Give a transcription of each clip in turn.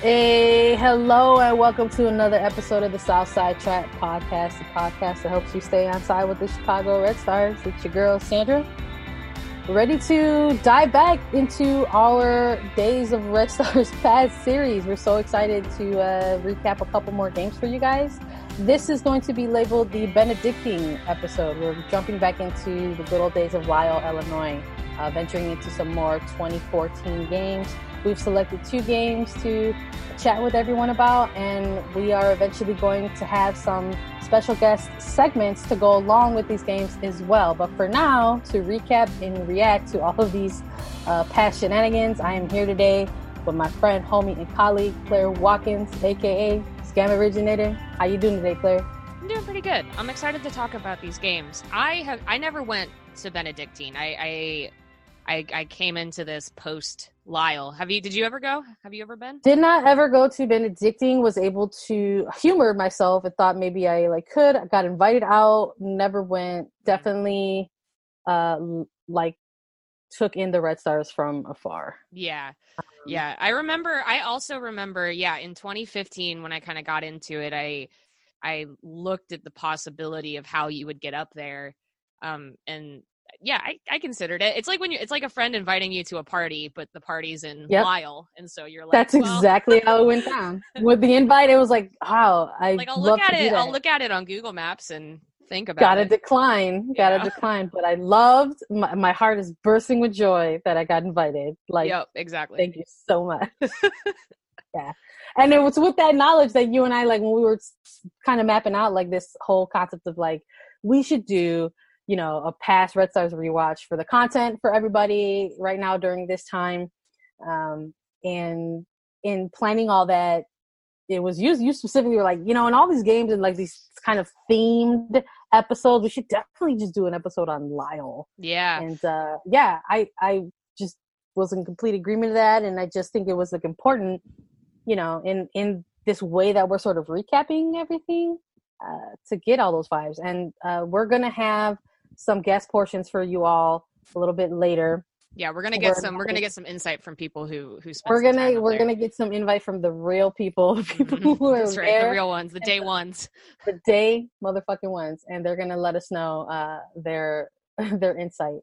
Hey, hello, and welcome to another episode of the Southside Trap Podcast, the podcast that helps you stay on side with the Chicago Red Stars. It's your girl, Sandra. Ready to dive back into our Days of Red Stars past series. We're so excited to uh, recap a couple more games for you guys. This is going to be labeled the Benedictine episode. We're jumping back into the good old days of Lisle, Illinois, uh, venturing into some more 2014 games. We've selected two games to chat with everyone about, and we are eventually going to have some special guest segments to go along with these games as well. But for now, to recap and react to all of these uh, past shenanigans, I am here today with my friend, homie, and colleague Claire Watkins, aka Scam Originator. How you doing today, Claire? I'm doing pretty good. I'm excited to talk about these games. I have I never went to Benedictine. I I I, I came into this post Lisle. Have you? Did you ever go? Have you ever been? Did not ever go to Benedictine. Was able to humor myself and thought maybe I like could. I got invited out. Never went. Definitely, uh, like took in the Red Stars from afar. Yeah. Yeah. I remember I also remember, yeah, in 2015 when I kind of got into it, I I looked at the possibility of how you would get up there. Um and yeah, I, I considered it. It's like when you it's like a friend inviting you to a party, but the party's in Yep. Lisle. And so you're like That's well, exactly how it went down. With the invite, it was like, wow, I like I'll look at it, I'll look at it on Google Maps and think about it. gotta decline gotta Yeah. decline but i loved my, my heart is bursting with joy that i got invited like yep, exactly. thank you so much yeah and it was with that knowledge that you and i like when we were kind of mapping out like this whole concept of like we should do you know a past red stars rewatch for the content for everybody right now during this time. Um and in planning all that it was used you specifically were like you know in all these games and like these kind of themed episodes we should definitely just do an episode on Lisle. Yeah. and uh yeah i i just was in complete agreement with that and i just think it was like important you know in in this way that we're sort of recapping everything uh to get all those vibes. And uh we're gonna have some guest portions for you all a little bit later Yeah, we're gonna get We're some. We're gonna get some insight from people who who. Spent we're gonna we're there. gonna get some invite from the real people people Mhm. who are right, there the real ones, the day ones. the day motherfucking ones and they're gonna let us know uh their their insight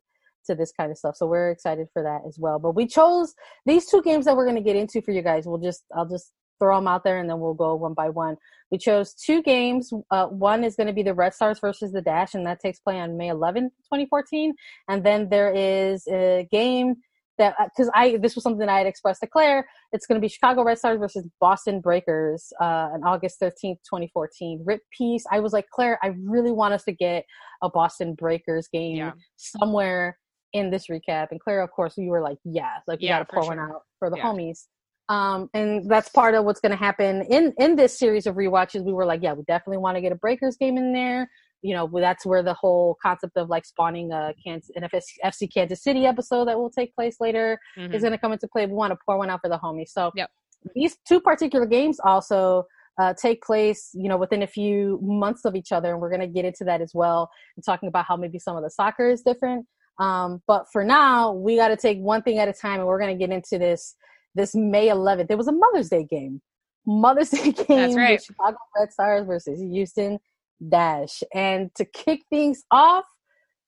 to this kind of stuff so we're excited for that as well but we chose these two games that we're gonna get into for you guys we'll just i'll just throw them out there and then we'll go one by one we chose two games uh one is going to be the red stars versus the dash and that takes place on may 11 2014 and then there is a game that because i this was something i had expressed to claire it's going to be Chicago Red Stars versus Boston Breakers uh, on August 13th, 2014. Rip piece. I was like, Claire, I really want us to get a Boston Breakers game Yeah. somewhere in this recap. And Claire, of course, you were like, yeah, like we Yeah, got to pour one out for the Yeah. homies. Um, and that's part of what's going to happen in in this series of rewatches. We were like, yeah, we definitely want to get a Breakers game in there. You know, that's where the whole concept of like spawning a Kansas, an FC Kansas City episode that will take place later Mhm. is going to come into play. We want to pour one out for the homies. So Yep. these two particular games also uh, take place, you know, within a few months of each other, and we're going to get into that as well and talking about how maybe some of the soccer is different. Um, but for now, we got to take one thing at a time, and we're going to get into this. This May 11th, there was a Mother's Day game. Mother's Day game. right. Chicago Red Stars versus Houston Dash, and to kick things off.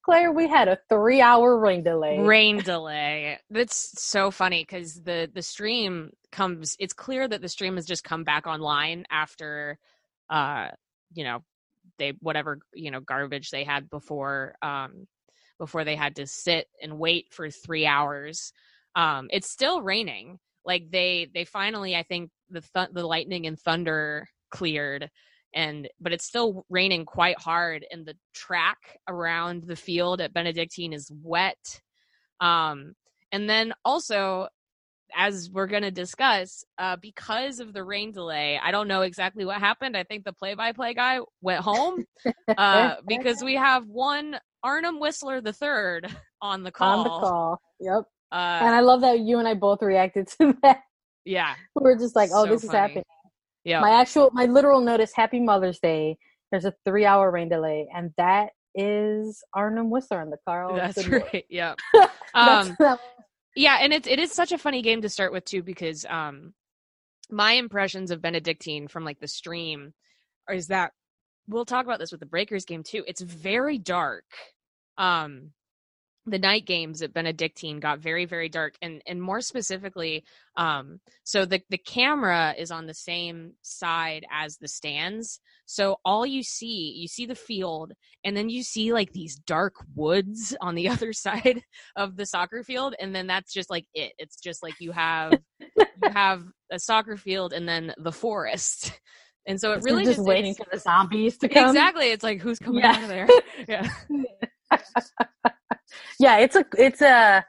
Claire, we had a three-hour rain delay. rain delay. That's so funny because the the stream comes. It's clear that the stream has just come back online after, uh, you know, they whatever you know garbage they had before um before they had to sit and wait for three hours. Um, it's still raining. Like they they finally, I think the th- the lightning and thunder cleared and but it's still raining quite hard and the track around the field at benedictine is wet um and then also as we're going to discuss uh because of the rain delay i don't know exactly what happened i think the play-by-play guy went home uh because we have one arnim whisler the third on the call on the call. Yep. Uh and I love that you and I both reacted to that. yeah We are just like, oh, So this is funny. happening. yeah My actual, my literal notice, Happy Mother's Day. There's a three hour rain delay, and that is Arnim Whisler on the car. that's right yeah um yeah and it's it is such a funny game to start with too because um my impressions of Benedictine from like the stream is that we'll talk about this with the Breakers game too. It's very dark. Um, the night games at Benedictine got very very dark and and more specifically um so the the camera is on the same side as the stands. So all you see you see the field and then you see like these dark woods on the other side of the soccer field and then that's just like it. It's just like you have you have a soccer field and then the forest. And so it really just, just waiting for the zombies to come. Exactly. It's like who's coming Yeah. out of there? Yeah yeah it's a it's a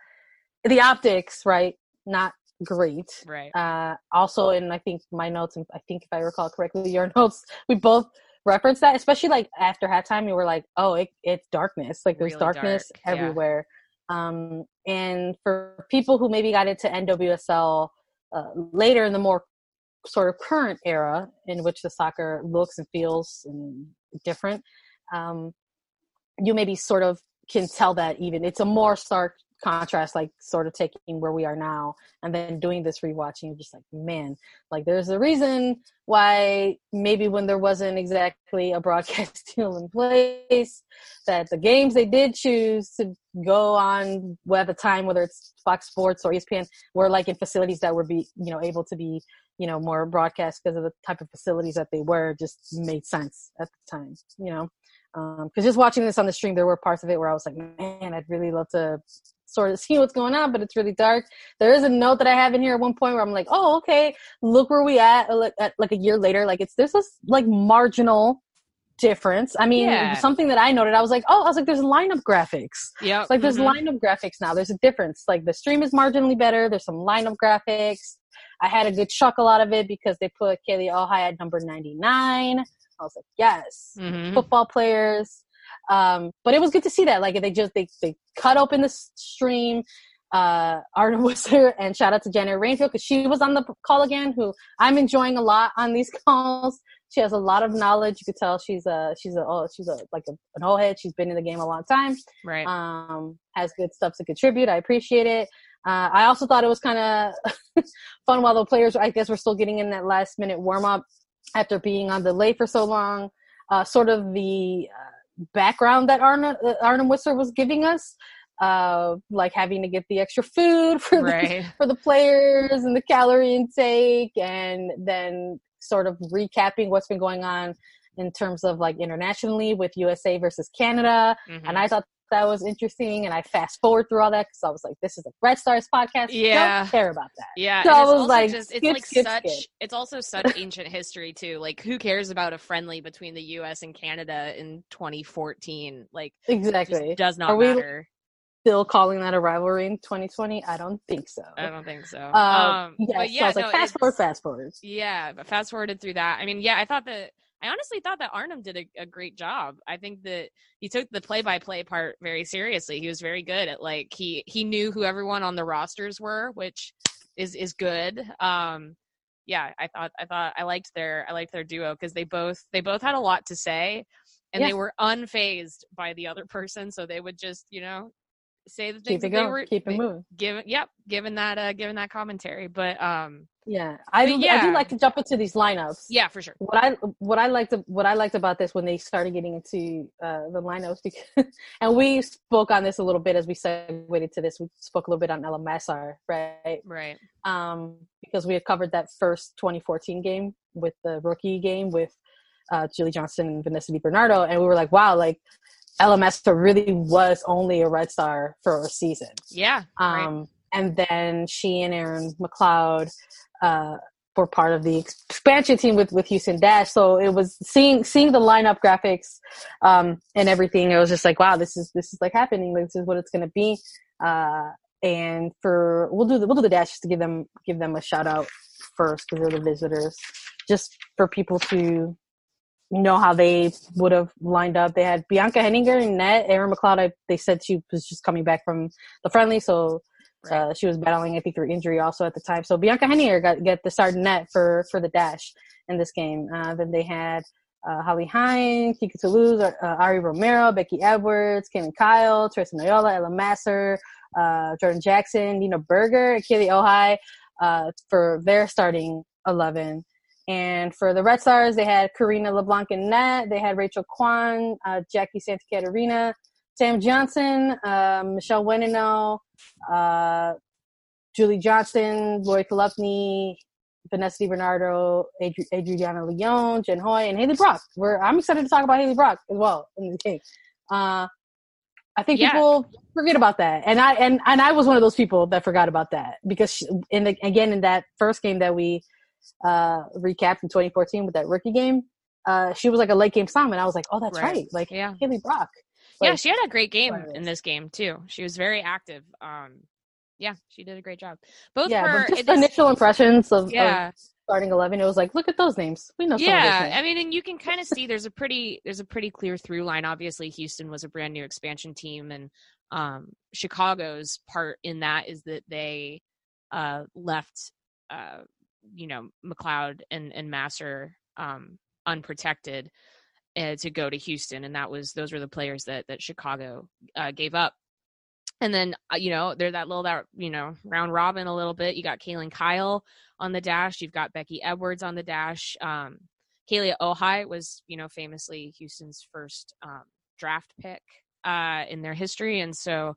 the optics right? Not great. Right. Uh also in i think my notes and i think if i recall correctly your notes we both referenced that especially like after halftime you were like oh it, it's darkness. Like there's Really darkness dark, yeah. everywhere. Um and for people who maybe got into nwsl uh, later in the more sort of current era in which the soccer looks and feels and different um you maybe sort of can tell that even it's a more stark contrast like sort of taking where we are now and then doing this rewatching just like man like there's a reason why maybe when there wasn't exactly a broadcast deal in place that the games they did choose to go on at the time whether it's fox sports or espn were like in facilities that were be you know able to be you know more broadcast because of the type of facilities that they were just made sense at the time you know because just watching this on the stream there were parts of it where i was like man i'd really love to sort of see what's going on but it's really dark there is a note that i have in here at one point where i'm like oh okay look where we at, uh, like- at like a year later like it's there's this like marginal difference i mean Yeah. something that i noted i was like oh i was like there's lineup graphics yeah like there's lineup graphics now. There's a difference. Like the stream is marginally better. There's some lineup graphics. I had a good chuckle out of it because they put Kealia Ohai at number 99. I was like, yes, Mhm. football players. Um, but it was good to see that. Like they just they they cut open the stream. Uh, Arden Whistler and shout out to Janet Rayfield because she was on the call again. Who I'm enjoying a lot on these calls. She has a lot of knowledge. You could tell she's a she's a oh she's a like a, an old head. She's been in the game a long time right um, has good stuff to contribute. I appreciate it. Uh, I also thought it was kind of fun while the players, I guess, were still getting in that last minute warm up after being on delay for so long. Uh, sort of the uh, background that Arna, uh, Arnim Whisler was giving us, uh, like having to get the extra food for the, right for the players and the calorie intake, and then sort of recapping what's been going on in terms of like internationally with USA versus Canada Mhm. and I thought that was interesting. And I fast forward through all that because I was like, "This is a Red Stars podcast. Yeah. Don't care about that." Yeah, So I it's was like, just, it's skip, like skip, such skip. it's also such ancient history too. Like who cares about a friendly between the US and Canada in 2014? Like Exactly. does not Are matter. Still calling that a rivalry in 2020? I don't think so. I don't think so. Um, um yes, but so yeah, I was like, no, fast forward, fast forward. Yeah, but fast forwarded through that. I mean, yeah, I thought that I honestly thought that Arnim did a, a great job. I think that he took the play by play part very seriously. He was very good at like he he knew who everyone on the rosters were, which is is good. Um yeah, I thought I thought I liked their I liked their duo because they both they both had a lot to say and they were unfazed by the other person, so they would just, you know, say the things Keep it that they going. were Keep it moving. given yep, given that uh given that commentary. But um Yeah, I do. I do like to jump into these lineups. yeah, for sure. What I what I liked what I liked about this when they started getting into uh, the lineups because and we spoke on this a little bit as we segued into this. We spoke a little bit on LMSR, right? Right. um, because we had covered that first 2014 game with the rookie game with uh, Julie Johnson and Vanessa DiBernardo, and we were like, wow, like LMSR really was only a Red Star for a season. Yeah. right. Um, And then she and Erin McLeod uh, were part of the expansion team with, with Houston Dash. So it was seeing seeing the lineup graphics um, and everything. It was just like, wow, this is this is like happening. This is what it's going to be. Uh, and for we'll do the we'll do the dash just to give them give them a shout out first because they're the visitors, just for people to know how they would have lined up. They had Bianca Henninger in net. Erin McLeod, I, they said she was just coming back from the friendly, so uh, she was battling, I think, through injury also at the time. So Bianca Henninger got get the start net for for the dash in this game. Uh, then they had uh, Holly Hine, Kika Toulouse, uh, Ari Romero, Becky Edwards, Kaylyn Kyle, Teresa Noyola, Ella Masar, uh, Jordan Jackson, Nina Burger, Ohai uh, for their starting 11. And for the Red Stars, they had Karina LeBlanc in net. They had Rachel Quon, uh, Jackie Santacaterina, Sam Johnson, uh, Michelle Wenino, uh, Julie Johnson, Lori Chalupny, Vanessa DiBernardo, Adri- Adriana Leon, Jen Hoy, and Haley Brock. We're, I'm excited to talk about Haley Brock as well in the game. Uh, I think Yeah. people forget about that, and I and and I was one of those people that forgot about that because she, in the, again in that first game that we uh recapped in 2014 with that rookie game, uh, she was like a late game slam, and I was like, oh, that's Right. right, like Yeah. Haley Brock. Yeah, she had a great game in this game too. She was very active. Um, yeah, she did a great job. Both yeah, were but just initial impressions of, of yeah, starting 11. It was like, look at those names. We know of yeah. I mean, and you can kind of see there's a pretty there's a pretty clear through line. Obviously, Houston was a brand new expansion team, and um, Chicago's part in that is that they uh, left, uh, you know, McLeod and and Masar um, unprotected uh, to go to Houston, and that was those were the players that that Chicago uh, gave up. And then uh, you know they're that little that you know round robin a little bit. You got Kaylyn Kyle on the dash. You've got Becky Edwards on the dash. Um, Kealia Ohai was you know famously Houston's first um, draft pick uh, in their history, and so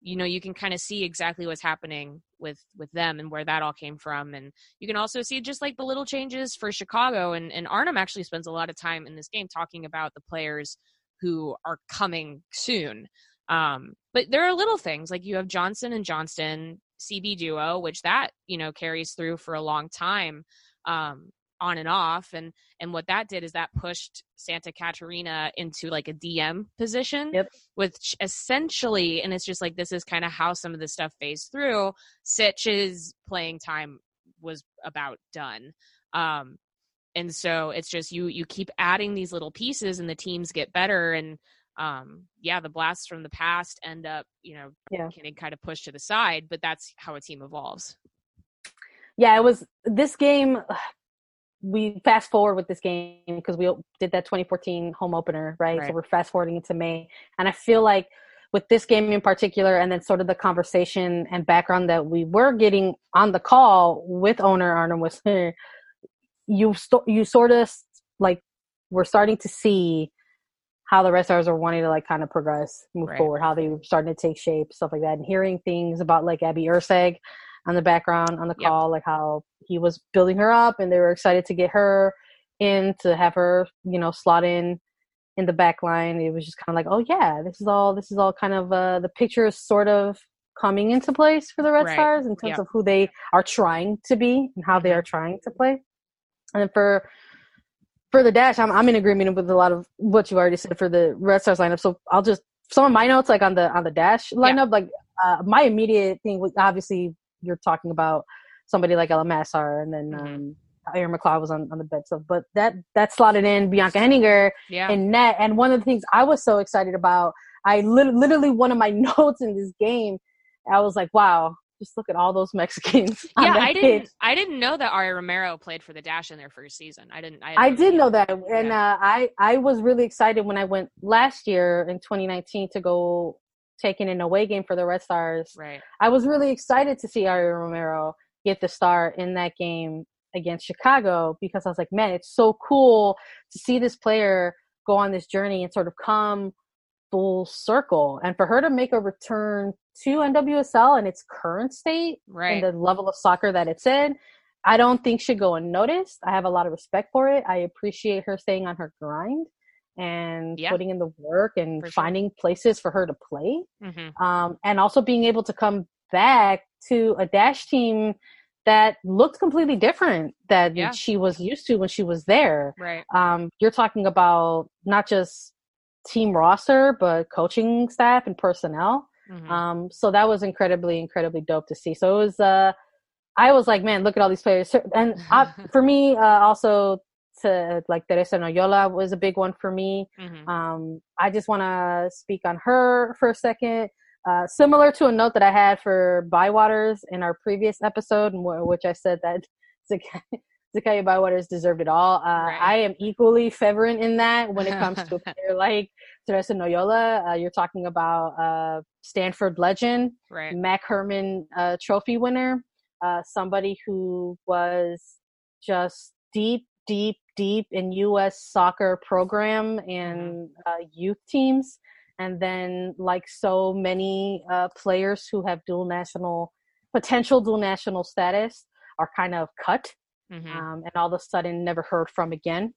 you know you can kind of see exactly what's happening with with them and where that all came from. And you can also see just like the little changes for chicago. And and arnim actually spends a lot of time in this game talking about the players who are coming soon. Um but there are little things like you have johnson and johnston cb duo which that you know carries through for a long time. Um on and off and and what that did is that pushed santacaterina into like a dm position Yep. which essentially and it's just like this is kind of how some of this stuff phased through sitch's playing time was about done um and so it's just you you keep adding these little pieces and the teams get better and um yeah the blasts from the past end up you know Yeah. getting kind of pushed to the side but that's how a team evolves yeah, it was this game. We fast forward with this game because we did that 2014 home opener, right? Right. So we're fast forwarding into May, and I feel like with this game in particular, and then sort of the conversation and background that we were getting on the call with owner Arnold was you you sort of like we're starting to see how the Red Stars are wanting to like kind of progress, move Right. forward, how they were starting to take shape, stuff like that, and hearing things about like Abby Erceg on the background on the Yep. call, like how he was building her up, and they were excited to get her in to have her, you know, slot in in the back line. It was just kind of like, oh yeah, this is all this is all kind of uh, the picture is sort of coming into place for the Red Right. Stars in terms Yep. of who they are trying to be and how they Mhm. are trying to play. And then for for the dash, I'm I'm in agreement with a lot of what you already said for the Red Stars lineup. So I'll just some of my notes like on the on the dash lineup. Like uh, my immediate thing was obviously you're talking about somebody like Ella Masar, and then Mhm. um, Erin McLeod was on on the bench. So, but that that slotted in Bianca Henninger yeah in net. And one of the things I was so excited about, I lit- literally one of my notes in this game, I was like, wow, just look at all those Mexicans. yeah i didn't pitch. i didn't know that ari romero played for the dash in their first season i didn't i, I didn't did know that, and uh, I I was really excited when I went last year in 2019 to go take in an away game for the Red Stars. right I was really excited to see Ari Romero get the start in that game against Chicago because I was like, man, it's so cool to see this player go on this journey and sort of come full circle. And for her to make a return to NWSL in its current state right and the level of soccer that it's in, I don't think should go unnoticed. I have a lot of respect for it. I appreciate her staying on her grind and Yeah. putting in the work and For sure. finding places for her to play hmm um, and also being able to come back to a dash team that looked completely different that Yeah. she was used to when she was there. right Um, you're talking about not just team roster, but coaching staff and personnel. Mhm. Um, so that was incredibly, incredibly dope to see. So it was, uh, I was like, man, look at all these players. And uh, for me, uh, also to like Teresa Noyola was a big one for me. Mhm. Um, I just want to speak on her for a second. Uh, similar to a note that I had for Bywaters in our previous episode, which I said that Zak- Zakiya Bywaters deserved it all. Uh, Right. I am equally fervent in that when it comes to a player like Teresa Noyola. Uh, you're talking about uh, Stanford legend, right MAC Hermann uh, trophy winner, uh, somebody who was just deep, deep, deep in U.S. soccer program Mm-hmm. and uh, youth teams, and then like so many uh, players who have dual national potential dual national status are kind of cut Mhm. um, and all of a sudden never heard from again.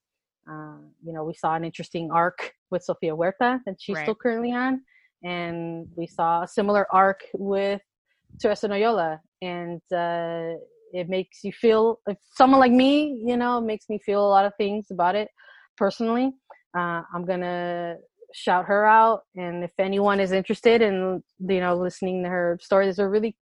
Uh, you know, we saw an interesting arc with Sofia Huerta that she's Right. still currently on, and we saw a similar arc with Teresa Noyola, and uh, it makes you feel. If someone like me, you know, makes me feel a lot of things about it personally. Uh, I'm gonna shout her out, and if anyone is interested in, you know, listening to her story, there's a really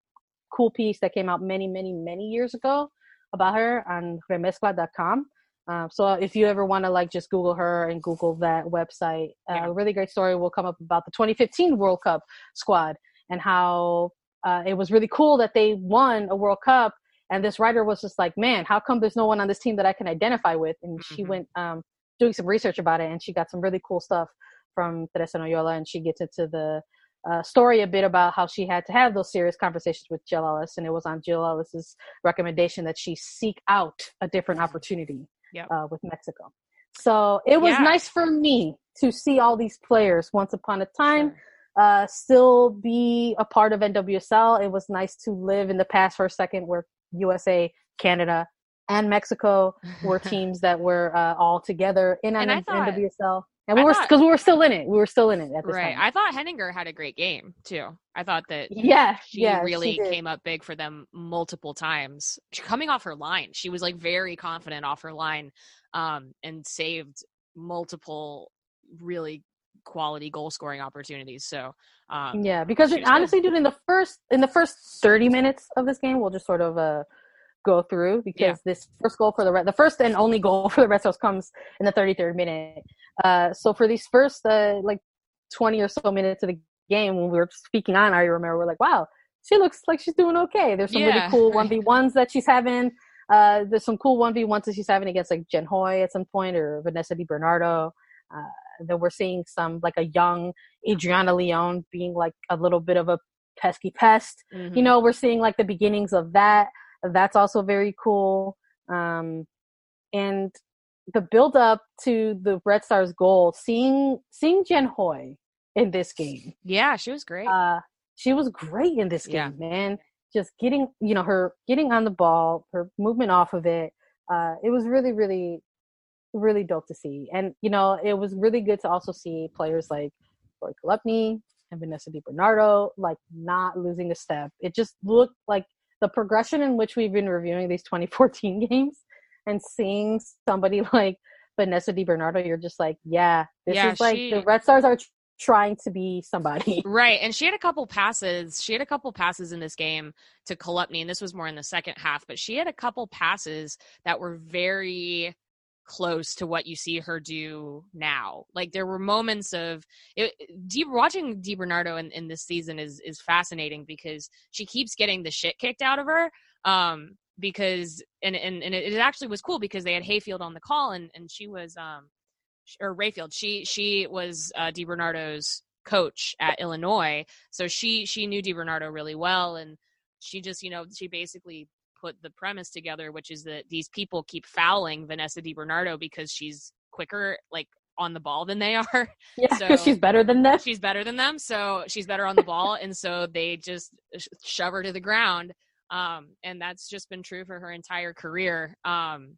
cool piece that came out many, many, many years ago about her on remezcla.com. Uh, so if you ever want to like just Google her and Google that website, uh, Yeah. a really great story will come up about the 2015 World Cup squad and how uh, it was really cool that they won a World Cup. And this writer was just like, man, how come there's no one on this team that I can identify with? And she Mhm. went um, doing some research about it and she got some really cool stuff from Teresa Noyola and she gets into the uh, story a bit about how she had to have those serious conversations with Jill Ellis, and it was on Jill Ellis's recommendation that she seek out a different opportunity Yep. uh, with Mexico. So it was Yeah. nice for me to see all these players once upon a time Sure. uh, still be a part of NWSL. It was nice to live in the past for a second where USA, Canada, and Mexico were teams that were uh, all together in And I N- thought- NWSL. And we I were because we were still in it. We were still in it at this point. Right. time. I thought Henninger had a great game too. I thought that yeah, she yeah, really she came up big for them multiple times. She- Coming off her line, she was like very confident off her line, um, and saved multiple really quality goal scoring opportunities. So, um, Yeah, because it, good. honestly, dude, in the first in the first thirty minutes of this game, we'll just sort of uh go through because Yeah. this first goal for the Red, the first and only goal for the Red Sox comes in the thirty third minute. Uh, so for these first uh like twenty or so minutes of the game, when we were speaking on, I remember we're like, wow, she looks like she's doing okay. There's some Yeah, really cool one v ones that she's having. Uh, there's some cool one v ones that she's having against like Jen Hoy at some point or Vanessa Di Bernardo. Uh, that we're seeing some like a young Adriana Leon being like a little bit of a pesky pest. mhm. You know, we're seeing like the beginnings of that. That's also very cool. Um, and the build up to the Red Stars goal, seeing seeing Jen Hoy in this game. yeah, she was great. Uh, she was great in this game, Yeah. man. Just getting, you know, her getting on the ball, her movement off of it. Uh, it was really, really, really dope to see. And, you know, it was really good to also see players like Roy Chalupny and Vanessa Di Bernardo, like not losing a step. It just looked like the progression in which we've been reviewing these 2014 games and seeing somebody like Vanessa Di Bernardo, you're just like, yeah, this Yeah, is like she- the Red Stars are trying to be somebody. Right. And she had a couple passes. She had a couple passes in this game to Chalupny, and this was more in the second half, but she had a couple passes that were very close to what you see her do now. Like there were moments of it, watching Di Bernardo in, in this season is is fascinating because she keeps getting the shit kicked out of her. Um, because and and, and it, it actually was cool because they had Hayfield on the call and and she was um or Rayfield. She she was uh, Di Bernardo's coach at Illinois, so she she knew Di Bernardo really well, and she just you know she basically put the premise together, which is that these people keep fouling Vanessa Di Bernardo because she's quicker, like on the ball than they are. Yeah, because So- she's better than them. she's better than them, so she's better on the ball, and so they just shove her to the ground. Um, and that's just been true for her entire career. Um,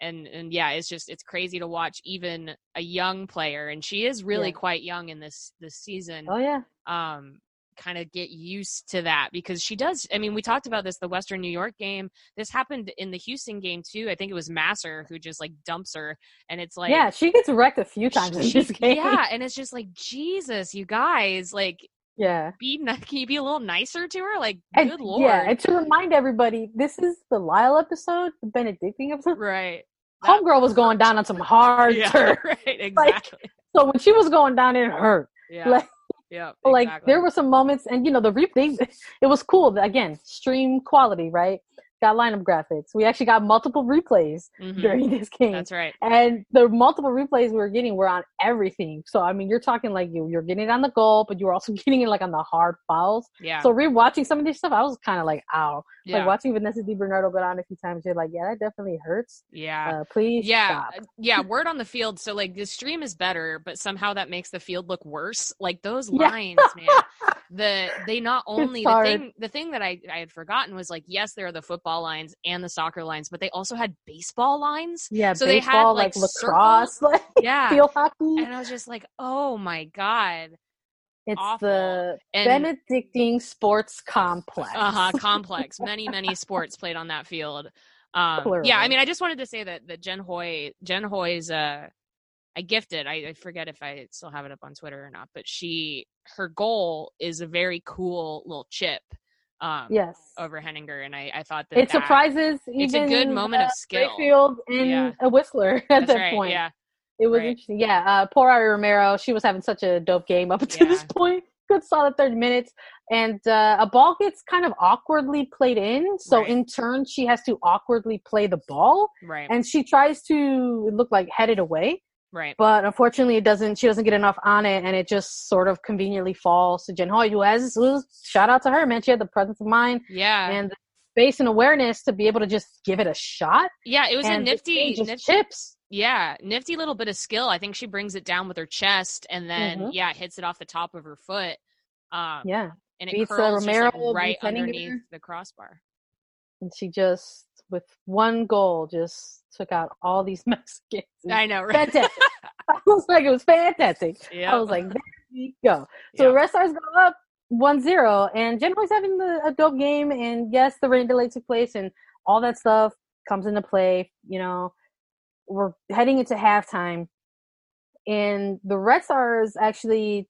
and and yeah, it's just it's crazy to watch even a young player, and she is really Yeah. quite young in this this season. Oh yeah, Um, kind of get used to that because she does. I mean, we talked about this the Western New York game. This happened in the Houston game too. I think it was Masar who just like dumps her, and it's like yeah. She gets wrecked a few times in this game. Yeah, and it's just like Jesus, you guys, like yeah. be can you be a little nicer to her? Like, And, good lord, Yeah, and to remind everybody, this is the Lisle episode, the Benedictine episode. right? Homegirl was going down on some hard yeah, turf. right, exactly. So when she was going down, it hurt. yeah, like- yeah, Like exactly. there were some moments, and you know the replay. It was cool. Again, stream quality, right? Got lineup graphics. We actually got multiple replays Mhm. during this game. That's right. And the multiple replays we were getting were on everything. So I mean, you're talking like you you're getting it on the goal, but you were also getting it like on the hard fouls. Yeah. So rewatching some of these stuff, I was kind of like, ow. yeah. Like watching Vanessa Di Bernardo go down a few times, you're like, yeah, that definitely hurts. yeah. Uh, please yeah stop. uh, yeah word on the field so like the stream is better but somehow that makes the field look worse like those Yeah. lines man the they not only the thing the thing that I, I had forgotten was like yes there are the football lines and the soccer lines but they also had baseball lines Yeah, So they had, like, like, lacrosse, like yeah field hockey. and i was just like oh my god It's awful. the and Benedictine Sports Complex. uh-huh complex many many sports played on that field um yeah i mean i just wanted to say that that jen hoy jen hoy's uh i gifted I, I forget if i still have it up on twitter or not but she her goal is a very cool little chip um Yes. over henninger and i i thought that It that- surprises it's a good moment of uh, skill. Rayfield and Yeah. a Whisler at that's that right point. yeah It was right. interesting. Yeah, uh, poor Ari Romero. She was having such a dope game up until this point. Good solid 30 minutes. And uh, a ball gets kind of awkwardly played in. So Right. in turn, she has to awkwardly play the ball. right And she tries to look like head it away. Right But unfortunately, it doesn't. She doesn't get enough on it, and it just sort of conveniently falls to Jen Hoy, who has shout out to her, man. She had the presence of mind yeah and the space and awareness to be able to just give it a shot. yeah it was a nifty just nifty chips. Yeah, nifty little bit of skill. I think she brings it down with her chest and then Mhm. yeah, hits it off the top of her foot. Um Yeah, and it beats, curls just, like, right underneath the crossbar. and she just with one goal just took out all these Mexicans. I know, right? Fantastic. I was like, it was fantastic. yeah. I was like, there we go. So the Red Stars go up 1-0, and Hoy's having the, a dope game. And yes, the rain delay took place, and all that stuff comes into play. You know, we're heading into halftime, and the Red Stars actually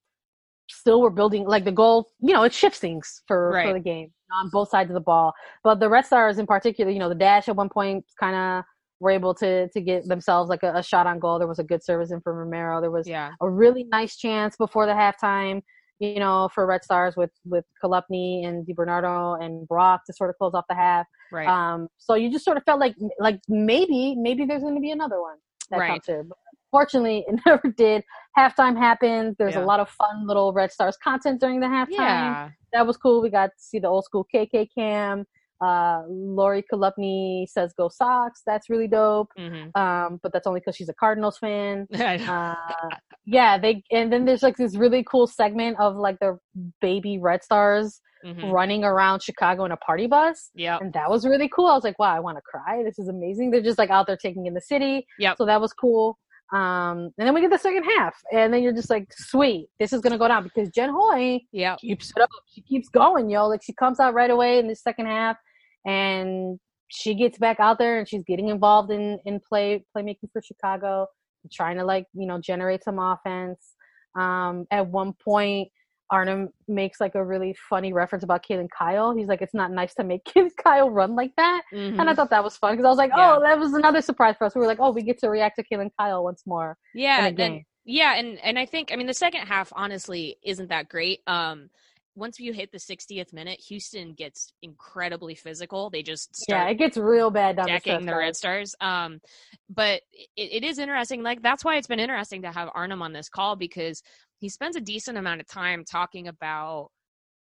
still were building like the goal. You know, it shifts things for for the game on both sides of the ball. But the Red Stars in particular, you know, the dash at one point kind of were able to to get themselves like a, a shot on goal. There was a good service in from Romero. There was yeah. a really nice chance before the halftime, you know, for Red Stars with with Chalupny and DiBernardo and Brock to sort of close off the half. Right. Um, so you just sort of felt like like maybe maybe there's going to be another one that Right. comes here. Fortunately, it never did. Halftime happened. There's Yeah. a lot of fun little Red Stars content during the halftime. yeah. That was cool. We got to see the old school KK cam. Uh, Lori Chalupny says "Go Sox." That's really dope. hmm Um, but that's only because she's a Cardinals fan uh, yeah, they and then there's like this really cool segment of like the baby Red Stars Mhm. running around Chicago in a party bus, Yeah, and that was really cool. I was like, wow, I want to cry. This is amazing. They're just like out there taking in the city. Yeah, So that was cool. Um, and then we get the second half, and then you're just like, sweet, this is gonna go down because Jen Hoy Yep. keeps it up. She keeps going, yo. Like she comes out right away in the second half, and she gets back out there and she's getting involved in in play playmaking for Chicago, trying to like you know generate some offense. Um, at one point, Arnim makes like a really funny reference about Kaylyn Kyle. He's like, "It's not nice to make Kaylyn Kyle run like that," Mhm. and I thought that was fun because I was like, Yeah. "Oh, that was another surprise for us." We were like, "Oh, we get to react to Kaylin Kyle once more." yeah. and- yeah, and and I think I mean the second half honestly isn't that great. Um once you hit the 60th minute, Houston gets incredibly physical. They just start Yeah, it gets real bad down the decking stretch. the Red Stars. Um, but it, it is interesting. Like that's why it's been interesting to have Arnim on this call because he spends a decent amount of time talking about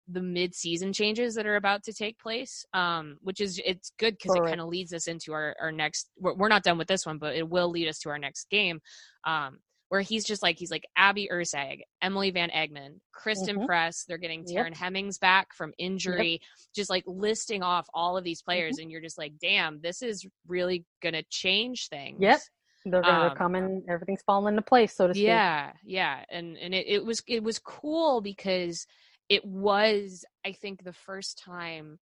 the mid-season changes that are about to take place. Um, which is it's good because it kind of leads us into our our next. We're, we're not done with this one, but it will lead us to our next game. Um, where he's just like he's like Abby Erceg, Emily Van Egmond, Christen Mhm. Press. They're getting Yep. Taryn Hemmings back from injury. Just like listing off all of these players, Mm-hmm. and you're just like, damn, this is really gonna change things. Yep. They're gonna Um, come in, everything's falling into place, so to speak. Yeah, yeah, and and it, it was it was cool because it was I think the first time,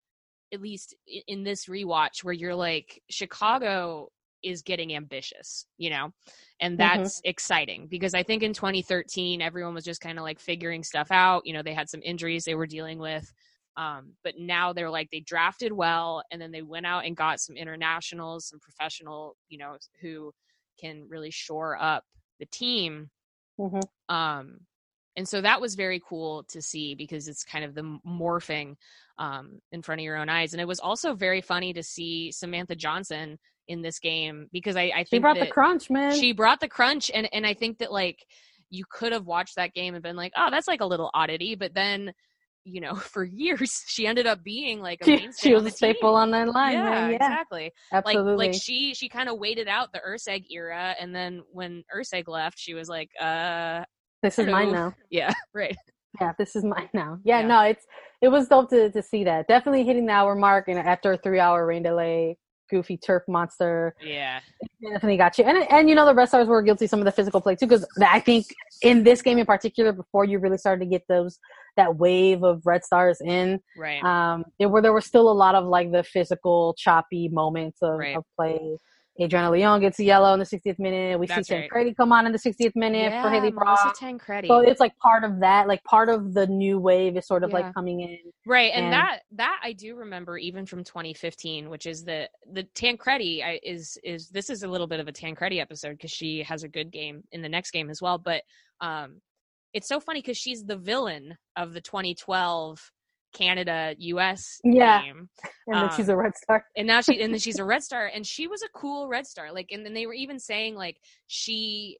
at least in this rewatch, where you're like Chicago is getting ambitious, you know, and that's exciting because I think in 2013 everyone was just kind of like figuring stuff out. You know, they had some injuries they were dealing with. Um, but now they're like they drafted well and then they went out and got some internationals, some professional, you know, who can really shore up the team Mhm. um and so that was very cool to see because it's kind of the morphing um, in front of your own eyes. And it was also very funny to see Samantha Johnson in this game because I, I think she brought the crunch, man. She brought the crunch, and and I think that like you could have watched that game and been like, oh, that's like a little oddity, but then you know, for years she ended up being like a she, she was a staple on that line. Yeah, yeah. exactly. Absolutely. Like, like she she kind of waited out the Erceg era, and then when Erceg left, she was like, uh, this is mine now. Yeah, right. Yeah, this is mine now. Yeah, Yeah. no, it's it was dope to to see that. Definitely hitting the hour mark, and after a three hour rain delay, goofy turf monster Yeah, definitely got you. And and you know the Red Stars were guilty some of the physical play too, because I think in this game in particular, before you really started to get those that wave of Red Stars in, right. um, there were there were still a lot of like the physical choppy moments of, Right. of play. Adriana Leon gets a yellow in the 60th minute. We That's see right. Tancredi come on in the 60th minute yeah, for Haley Brock. Tancredi. So it's like part of that, like part of the new wave is sort of Yeah. like coming in. Right, and, And- that that I do remember even from 2015, which is the the Tancredi I, is is this is a little bit of a Tancredi episode because she has a good game in the next game as well. But um, it's so funny because she's the villain of the 2012 Canada US Yeah. game, And then she's Um, a Red Star. and now she and then she's a Red Star, and she was a cool Red Star. Like, and then they were even saying like she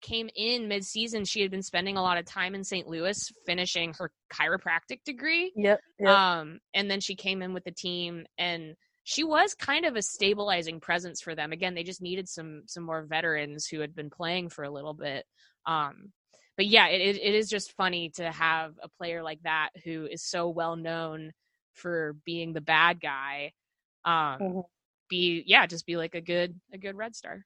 came in mid season. She had been spending a lot of time in St. Louis finishing her chiropractic degree. Yep. yep. Um, and then she came in with the team and she was kind of a stabilizing presence for them. Again, they just needed some some more veterans who had been playing for a little bit. Um, but yeah, it, it is just funny to have a player like that who is so well known for being the bad guy. Um, Mhm. be yeah, just be like a good a good red star.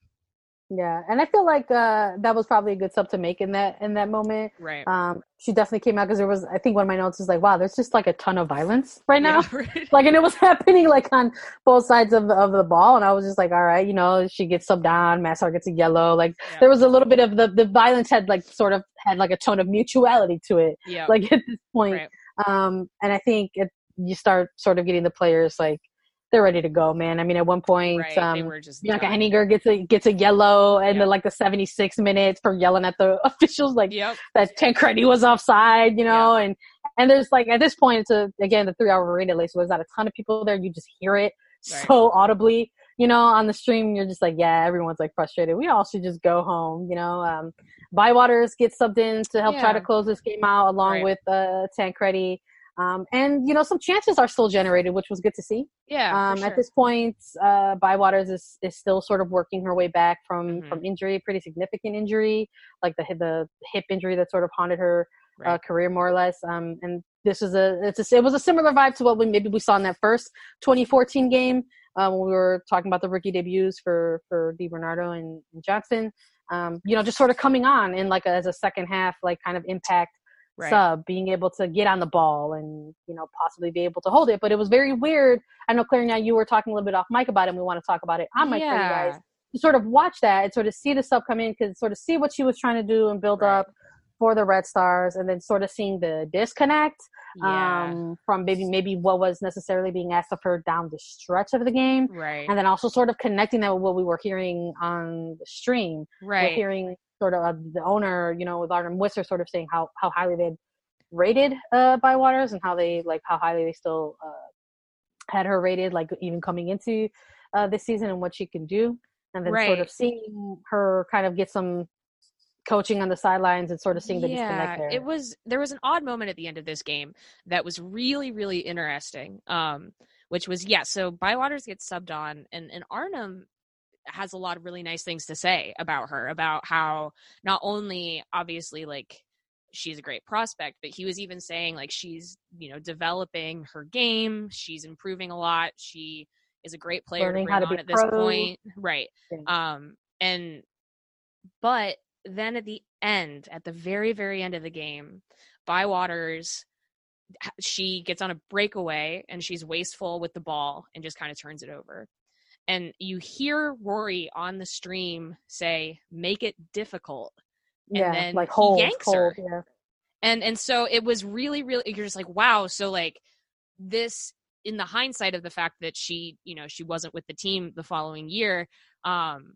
Yeah. And I feel like uh, that was probably a good sub to make in that in that moment. Right. Um, she definitely came out because there was. I think one of my notes was like, wow, there's just like a ton of violence right now. Yeah, right. like and it was happening like on both sides of the, of the ball and i was just like all right you know she gets subbed down masar gets a yellow like Yeah. there was a little bit of the the violence had like sort of had like a tone of mutuality to it yeah. like at this point Right. um and i think it, you start sort of getting the players like they're ready to go man i mean at one point right. um Bianca done. Henninger gets a gets a yellow and Yeah. then like the 76 minutes for yelling at the officials like Yep. that Tancredi was offside, you know, and and there's like at this point it's a again the three hour rain delay, so there's not a ton of people there. You just hear it Right. so audibly, you know, on the stream. You're just like, yeah, everyone's like frustrated. We all should just go home, you know. Um, Bywaters gets subbed in to help try to close this game out along Right. with uh, Tancredi. Um, and you know some chances are still generated, which was good to see. Yeah. Um, sure. At this point, uh, Bywaters is, is still sort of working her way back from, Mhm. from injury, pretty significant injury, like the the hip injury that sort of haunted her uh, career more or less. Um, and this is a it's a, it was a similar vibe to what we maybe we saw in that first 2014 game uh, when we were talking about the rookie debuts for for Di Bernardo and, and Johnson. Um, you know, just sort of coming on in like a, as a second half, like kind of impact Right. sub, being able to get on the ball and you know possibly be able to hold it. But it was very weird. I know Claire, now you were talking a little bit off mic about it. and We want to talk about it on mic for you guys to sort of watch that and sort of see the sub come in, because sort of see what she was trying to do and build Right. up for the Red Stars, and then sort of seeing the disconnect Yeah. um, from maybe maybe what was necessarily being asked of her down the stretch of the game, right. and then also sort of connecting that with what we were hearing on the stream. We're right. hearing sort of uh, the owner, you know, with Arnim Whisler, sort of saying how how highly they'd rated uh, Bywaters and how they like how highly they still uh, had her rated, like even coming into uh, this season and what she can do, and then sort of seeing her kind of get some coaching on the sidelines and sort of seeing the disconnect there. it was there was an odd moment at the end of this game that was really really interesting um which was yeah so bywaters gets subbed on and and arnim has a lot of really nice things to say about her about how not only obviously like she's a great prospect but he was even saying like she's you know developing her game she's improving a lot she is a great player Learning to bring to on at this pro. point right um and but then at the end, at the very, very end of the game, Bywaters, she gets on a breakaway and she's wasteful with the ball and just kind of turns it over. And you hear Rory on the stream say, "Make it difficult," and yeah, then like he yanks hold, her. yeah. and and so it was really, really. You're just like, wow. So like this, in the hindsight of the fact that she, you know, she wasn't with the team the following year, um,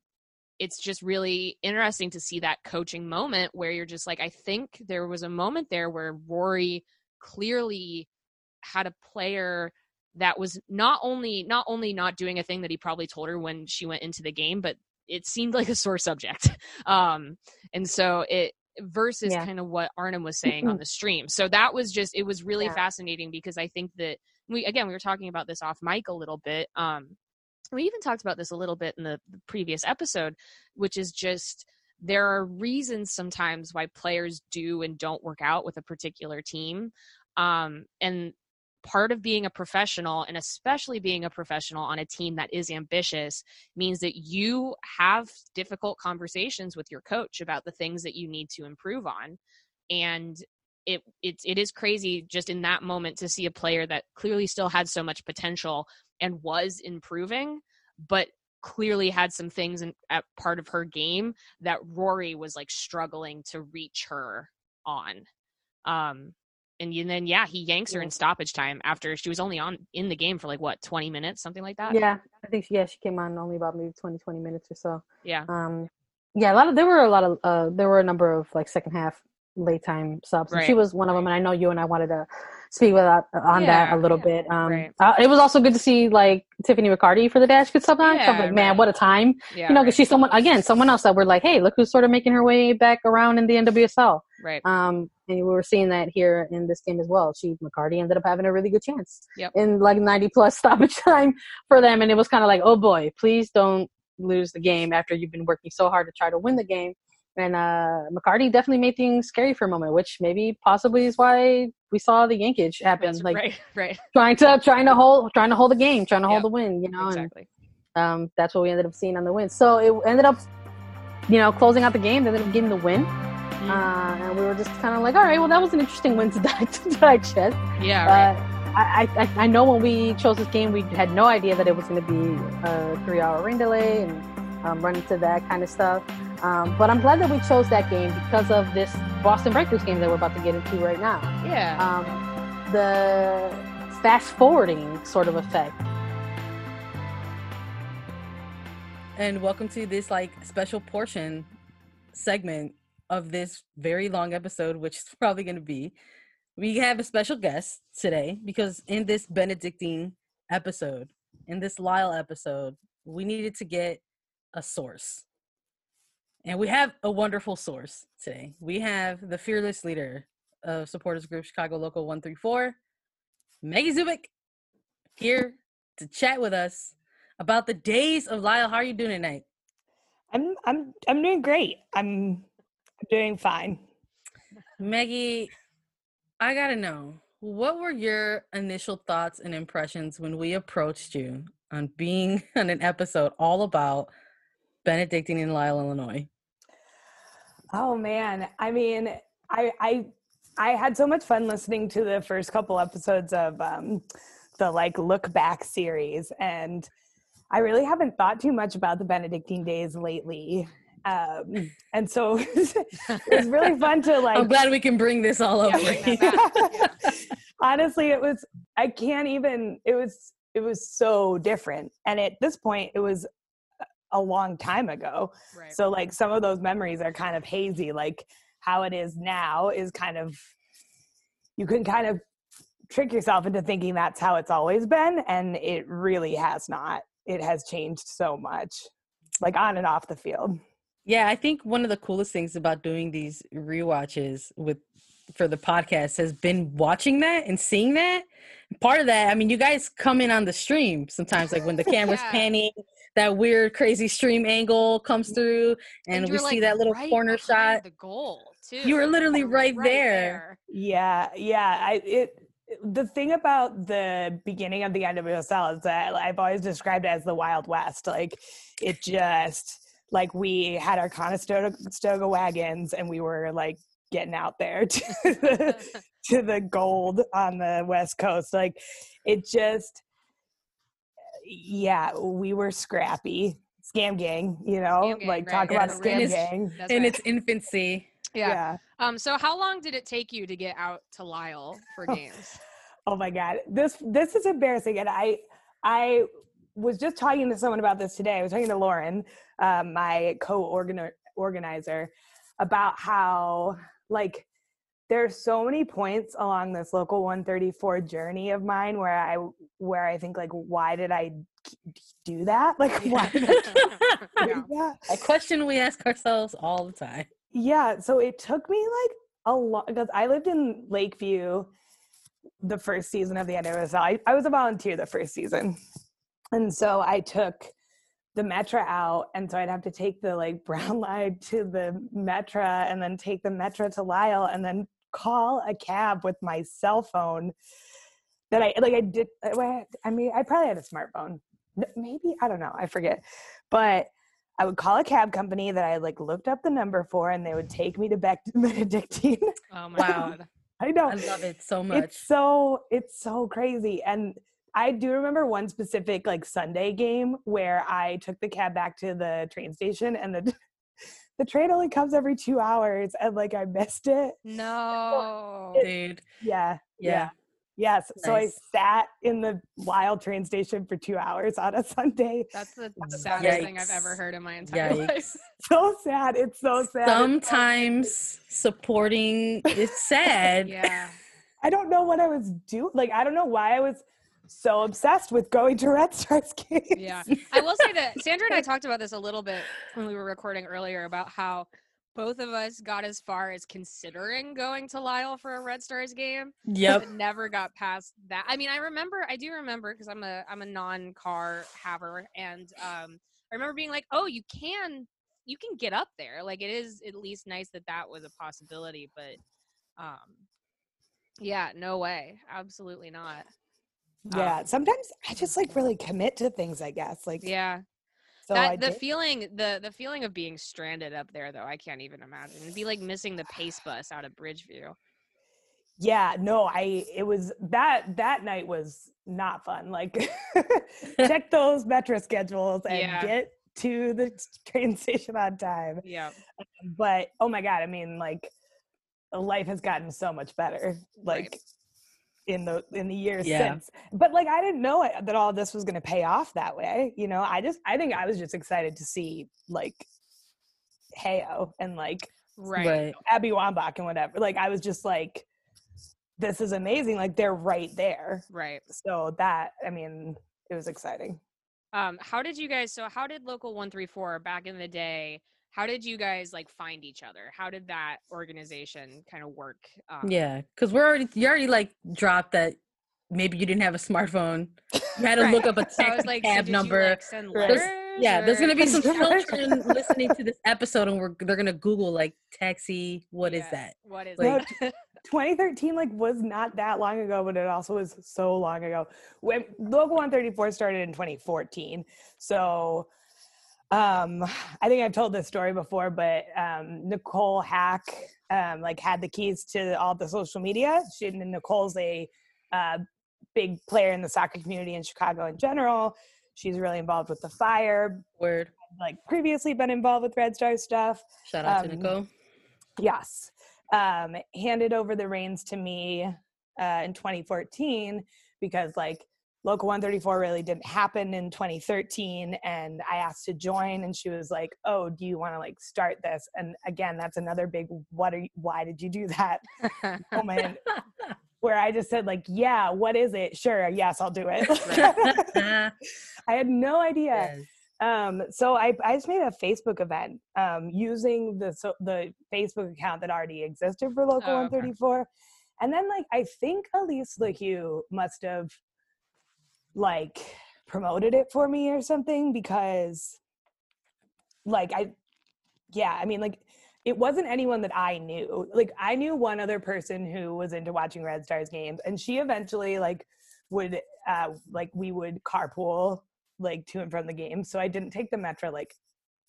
it's just really interesting to see that coaching moment where you're just like, I think there was a moment there where Rory clearly had a player that was not only not only not doing a thing that he probably told her when she went into the game, but it seemed like a sore subject. Um, and so it versus Yeah. kind of what Arnim was saying on the stream. So that was just it was really Yeah. fascinating because I think that we again we were talking about this off mic a little bit. Um, we even talked about this a little bit in the, the previous episode, which is just there are reasons sometimes why players do and don't work out with a particular team. Um, and part of being a professional and especially being a professional on a team that is ambitious means that you have difficult conversations with your coach about the things that you need to improve on. And it it's it is crazy just in that moment to see a player that clearly still had so much potential and was improving but clearly had some things in at part of her game that Rory was like struggling to reach her on. Um and then yeah he yanks her Yeah. in stoppage time after she was only on in the game for like what 20 minutes something like that Yeah, I think yeah, she came on only about maybe 20, 20 minutes or so. yeah Um, yeah, a lot of there were a lot of uh, there were a number of like second half late time subs. and She was one of them, and I know you and I wanted to speak with that, on that a little yeah, bit. Um, right. uh, it was also good to see like Tiffany McCarty for the dash good sometimes. Yeah, like, man, right. what a time! yeah you know, right, because she's someone again, someone else that we're like, hey, look who's sort of making her way back around in the NWSL. Right Um, and we were seeing that here in this game as well. She McCarty ended up having a really good chance Yep. in like 90 plus stoppage time for them, and it was kind of like, oh boy, please don't lose the game after you've been working so hard to try to win the game. And uh, McCarty definitely made things scary for a moment, which maybe possibly is why we saw the yankage happen, That's like right right trying to trying to hold trying to hold the game, trying to Yep. hold the win, you know. and- exactly um, that's what we ended up seeing on the win. So it ended up, you know, closing out the game. They ended up getting the win, Mm-hmm. uh, and we were just kind of like, all right, well, that was an interesting win to, di- to digest. yeah Uh, right I, I I know when we chose this game, we had no idea that it was going to be a three-hour rain delay and um, run into that kind of stuff. Um, but I'm glad that we chose that game because of this Boston Breakers game that we're about to get into right now yeah um, the fast forwarding sort of effect. And welcome to this like special portion segment of this very long episode, which is probably going to be. We have a special guest today because in this Benedictine episode, in this Lisle episode, we needed to get a source. And we have a wonderful source today. We have the fearless leader of supporters group Chicago Local 134, Maggie Zubik, here to chat with us about the days of Lisle. How are you doing tonight? I'm I'm I'm doing great. I'm doing fine. Maggie, I gotta know what were your initial thoughts and impressions when we approached you on being on an episode all about Benedictine in Lisle, Illinois? Oh man, I mean, I I I had so much fun listening to the first couple episodes of um, the like look back series, and I really haven't thought too much about the Benedictine days lately. Um, and so it's really fun to like I'm glad we can bring this all Yeah, up. bring that back. honestly it was i can't even it was it was so different. And at this point it was a long time ago. Right. So like some of those memories are kind of hazy like how it is now is kind of you can kind of trick yourself into thinking that's how it's always been and it really has not. It has changed so much like on and off the field Yeah, I think one of the coolest things about doing these rewatches with for the podcast has been watching that and seeing that. Part of that, I mean, you guys come in on the stream sometimes, like when the camera's Yeah. panning, that weird, crazy stream angle comes through, and, you're, we see that little right corner shot. the goal too You were literally You're right there. Yeah, yeah. I it the thing about the beginning of the NWSL is that I've always described it as the Wild West. Like it just like we had our Conestoga wagons and we were like getting out there to the, to the gold on the west coast. Like it just yeah, we were scrappy. Scam gang, you know, gang, like right, talk yeah, about scam its- gang. In right. its infancy. yeah. yeah. Um. So how long did it take you to get out to Lisle for Oh, games? Oh my god, this this is embarrassing, and I I was just talking to someone about this today. I was talking to Lauren, um, my co-organizer, about how like there's so many points along this local 134 journey of mine where I where I think like why did I do that? Like why did I do that? A question we ask ourselves all the time. Yeah, so it took me like a lot because I lived in Lakeview the first season of the NWSL. I, I was a volunteer the first season. And so I took the Metra out, and so I'd have to take the like brown line to the Metra, and then take the Metra to lisle and then call a cab with my cell phone that I like I did uh, I mean I probably had a smartphone. Maybe I don't know I forget. But I would call a cab company that I like looked up the number for and they would take me to Beck Benedictine. Oh my wow. god. I know. I love it so much. it's so it's so crazy and I do remember one specific like Sunday game where I took the cab back to the train station and the the train only comes every two hours and like I missed it. No, it, dude. Yeah, yeah. yeah. Yes. Nice. So I sat in the wild train station for two hours on a Sunday. That's the saddest Yikes. thing I've ever heard in my entire Yikes. life. So sad. It's so sad. Sometimes supporting it's sad. yeah. I don't know what I was doing. Like, I don't know why I was so obsessed with going to Red Stars games. Yeah. I will say that Sandra and I talked about this a little bit when we were recording earlier about how both of us got as far as considering going to Lisle for a Red Stars game. Yep. never got past that. I mean, I remember I do remember because I'm a I'm a non-car haver and um I remember being like, "Oh, you can you can get up there." Like it is at least nice that that was a possibility, but um yeah, no way. Absolutely not. Yeah, um, sometimes I just like really commit to things. I guess like yeah. So that, the did. feeling the the feeling of being stranded up there though I can't even imagine. It'd be like missing the pace bus out of Bridgeview. Yeah, no, I it was that that night was not fun. Like check those Metra schedules and yeah. get to the train station on time. Yeah. But oh my god, I mean like life has gotten so much better. Like right in the in the years yeah. since. But like i didn't know that all this was going to pay off that way you know? I just i think i was just excited to see like heyo and like right, right. abby wambach and whatever. Like i was just like this is amazing like they're right there. Right. So that i mean it was exciting. Um how did you guys so how did local 134 back in the day how did you guys like find each other how did that organization kind of work um, yeah because we're already you already like dropped that maybe you didn't have a smartphone you had to right. look up a taxi like, cab so number you, like, there's, yeah or? there's gonna be some children listening to this episode and we're they're gonna google like taxi What yeah. is that what is like, that 2013 like was not that long ago but it also was so long ago when local 134 started in 2014 so um i think i've told this story before but um nicole hack um like had the keys to all the social media. She and nicole's a uh, big player in the soccer community in chicago in general. She's really involved with the fire. Word. Like previously been involved with red star stuff. Shout out um, to nicole. yes. Um handed over the reins to me uh in 2014 because like local 134 really didn't happen in 2013 and i asked to join and she was like oh do you want to like start this? And again that's another big what are you, why did you do that? Moment where i just said like yeah what is it? Sure yes i'll do it. I had no idea. Yes. um, so I, I just made a facebook event um, using the so, the facebook account that already existed for local oh, 134 okay. and then like i think elise lahue must have like promoted it for me or something because like I yeah, I mean like it wasn't anyone that I knew. Like I knew one other person who was into watching Red Stars games and she eventually like would uh like we would carpool like to and from the game. So I didn't take the Metra like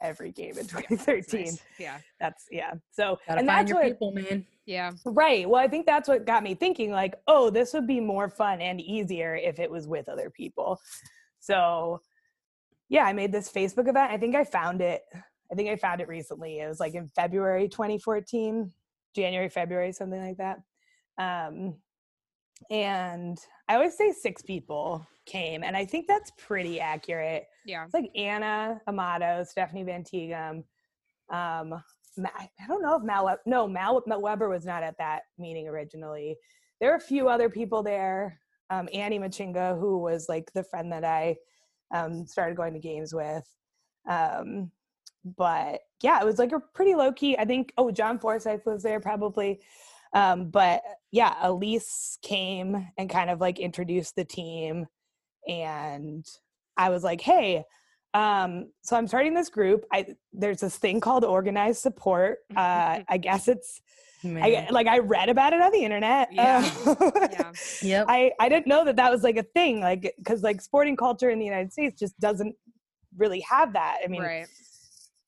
every game in 2013. Nice. Yeah. That's yeah. So Gotta and that's what, people, man. Yeah. Right. Well, I think that's what got me thinking like, oh, this would be more fun and easier if it was with other people. So yeah, I made this Facebook event. I think I found it. I think I found it recently. It was like in February 2014, January, February, something like that. Um, and I always say six people came, and I think that's pretty accurate. Yeah. It's like Anna Amato, Stephanie Van Tighem. Um, I don't know if Mal, no, Mal, Mal Weber was not at that meeting originally. There were a few other people there. Um, Annie Machinga, who was like the friend that I um, started going to games with. Um, but yeah, it was like a pretty low key. I think, oh, John Forsyth was there probably. Um, but yeah, Elise came and kind of like introduced the team. And I was like, hey, um, so I'm starting this group. I there's this thing called organized support. Uh, I guess it's I, like I read about it on the internet. Yeah. Uh, Yeah. Yep. I I didn't know that that was like a thing. Like because like sporting culture in the United States just doesn't really have that. I mean, right.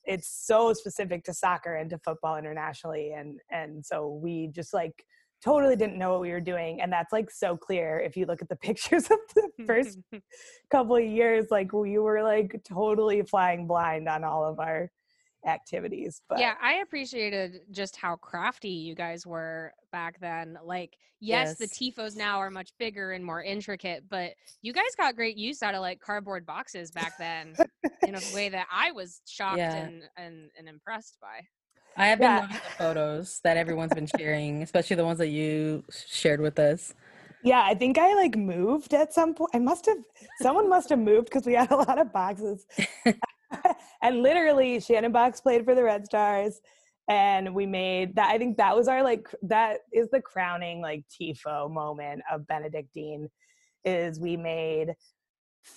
it's so specific to soccer and to football internationally, and and so we just like totally didn't know what we were doing, and that's like so clear if you look at the pictures of the first couple of years. Like we were like totally flying blind on all of our activities. But yeah, I appreciated just how crafty you guys were back then. Like, yes, the tifos now are much bigger and more intricate, but you guys got great use out of like cardboard boxes back then in a way that I was shocked Yeah. and, and and impressed by. I have been Yeah. loving the photos that everyone's been sharing, especially the ones that you shared with us. Yeah, I think I like moved at some point. I must have, someone must have moved because we had a lot of boxes. and literally, Shannon Box played for the Red Stars. And we made that. I think that was our like, that is the crowning like TIFO moment of Benedictine is we made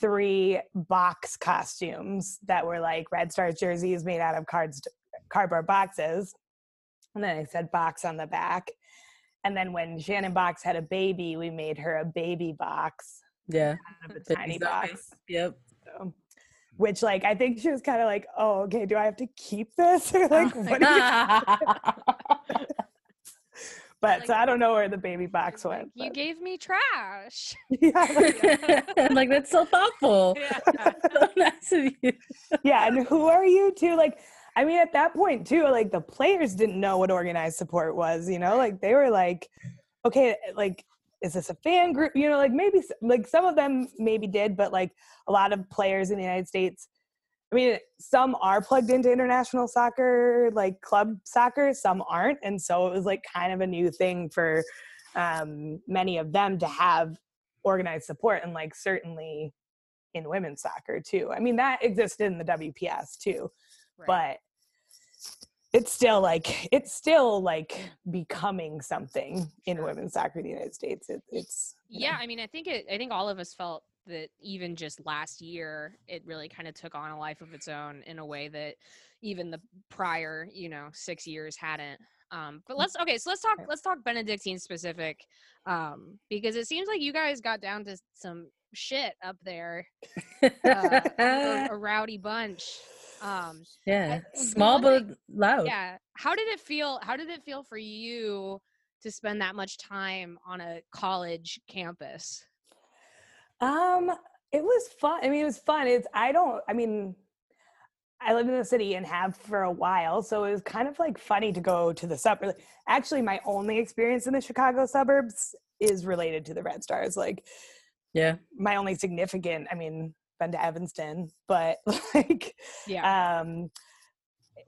three box costumes that were like Red Stars jerseys made out of cards, cardboard boxes. And then I said box on the back. And then when Shannon Box had a baby, we made her a baby box Yeah. out of a Baby tiny zombie. box. Yep. So, which like I think she was kind of like, oh, okay, do I have to keep this? Or oh like, what do you but so I don't know where the baby box Like, went. you gave me trash. yeah, like- like that's so thoughtful. Yeah. so nice of you. yeah, and who are you too? Like, I mean, at that point too, like the players didn't know what organized support was. You know, like they were like, okay, like is this a fan group? You know, like maybe like some of them maybe did, but like a lot of players in the United States. I mean, some are plugged into international soccer, like club soccer, some aren't, and so it was like kind of a new thing for um, many of them to have organized support, and like certainly in women's soccer too. I mean, that existed in the WPS too, Right. It's still like it's still like becoming something in women's soccer in the United States. It, it's know. yeah i mean i think it i think all of us felt that even just last year it really kind of took on a life of its own in a way that even the prior you know six years hadn't um but let's okay so let's talk let's talk benedictine specific um because it seems like you guys got down to some shit up there uh, a, a rowdy bunch um yeah. I- Small one but loud. yeah how did it feel how did it feel for you to spend that much time on a college campus Um, it was fun. I mean, it was fun. It's I don't. I mean, I live in the city and have for a while, so it was kind of like funny to go to the suburbs. Actually, my only experience in the Chicago suburbs is related to the Red Stars. Like Yeah. my only significant. I mean, been to Evanston, but like yeah um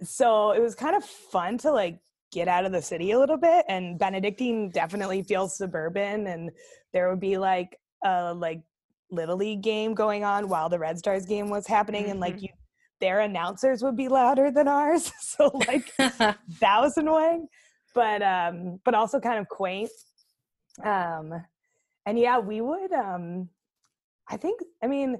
so it was kind of fun to like get out of the city a little bit and benedictine definitely feels suburban and there would be like a like little league game going on while the red stars game was happening and like Mhm. you their announcers would be louder than ours so like that was annoying but um but also kind of quaint um and yeah we would um i think i mean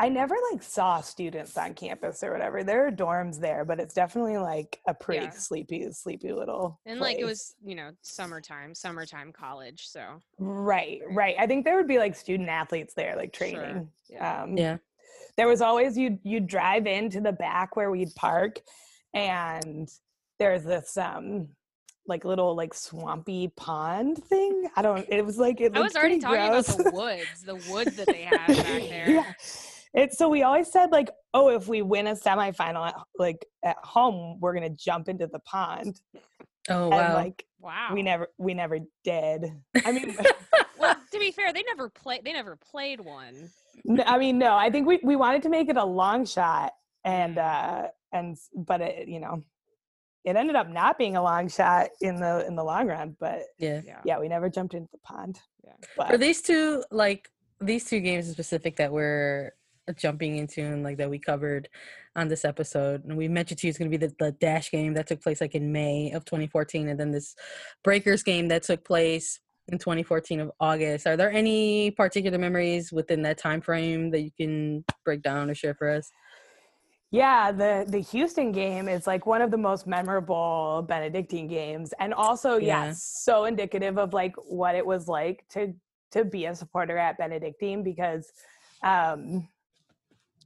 i never like saw students on campus or whatever there are dorms there but it's definitely like a pretty Yeah. sleepy sleepy little and like it was you know summertime summertime college so right Right. right i think there would be like student athletes there like Sure. training Yeah. um yeah. there was always you you drive into the back where we'd park and there's this um like little like swampy pond thing i don't it was like it i was already pretty talking gross. about the woods the woods that they had back there yeah it's so we always said like oh if we win a semifinal at, like at home we're gonna jump into the pond Oh and wow. like Wow. we never we never did. I mean, well, to be fair, they never played. They never played one. I mean, no. I think we we wanted to make it a long shot, and Mm. uh and but it you know, it ended up not being a long shot in the in the long run. But yeah. Yeah. yeah, we never jumped into the pond. Yeah. But For these two, like these two games in specific that we're jumping into and like that we covered on this episode, and we mentioned to you it's going to be the, the Dash game that took place like in May of 2014, and then this Breakers game that took place in 2014 of August. Are there any particular memories within that time frame that you can break down or share for us? Yeah, the the Houston game is like one of the most memorable Benedictine games, and also Yeah. yes, so indicative of like what it was like to to be a supporter at Benedictine because um,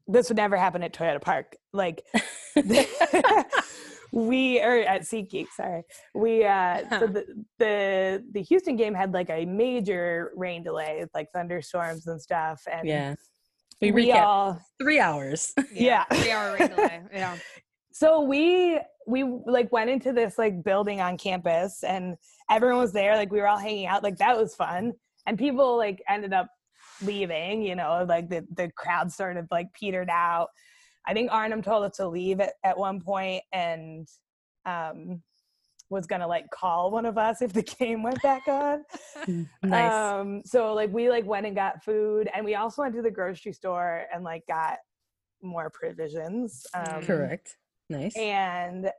this would never happen at Toyota Park. Like we or at SeatGeek, sorry, we uh, so the the the Houston game had like a major rain delay, with, like thunderstorms and stuff, and Yeah. We, we recap all three hours. Yeah. Three hour rain delay. Yeah. so we we like went into this like building on campus and everyone was there like we were all hanging out like that was fun and people like ended up leaving you know like the, the crowd sort of like petered out i think arnim told us to leave at, at one point and um was gonna like call one of us if the game went back on nice. um so like we like went and got food and we also went to the grocery store and like got more provisions um Correct. Nice. and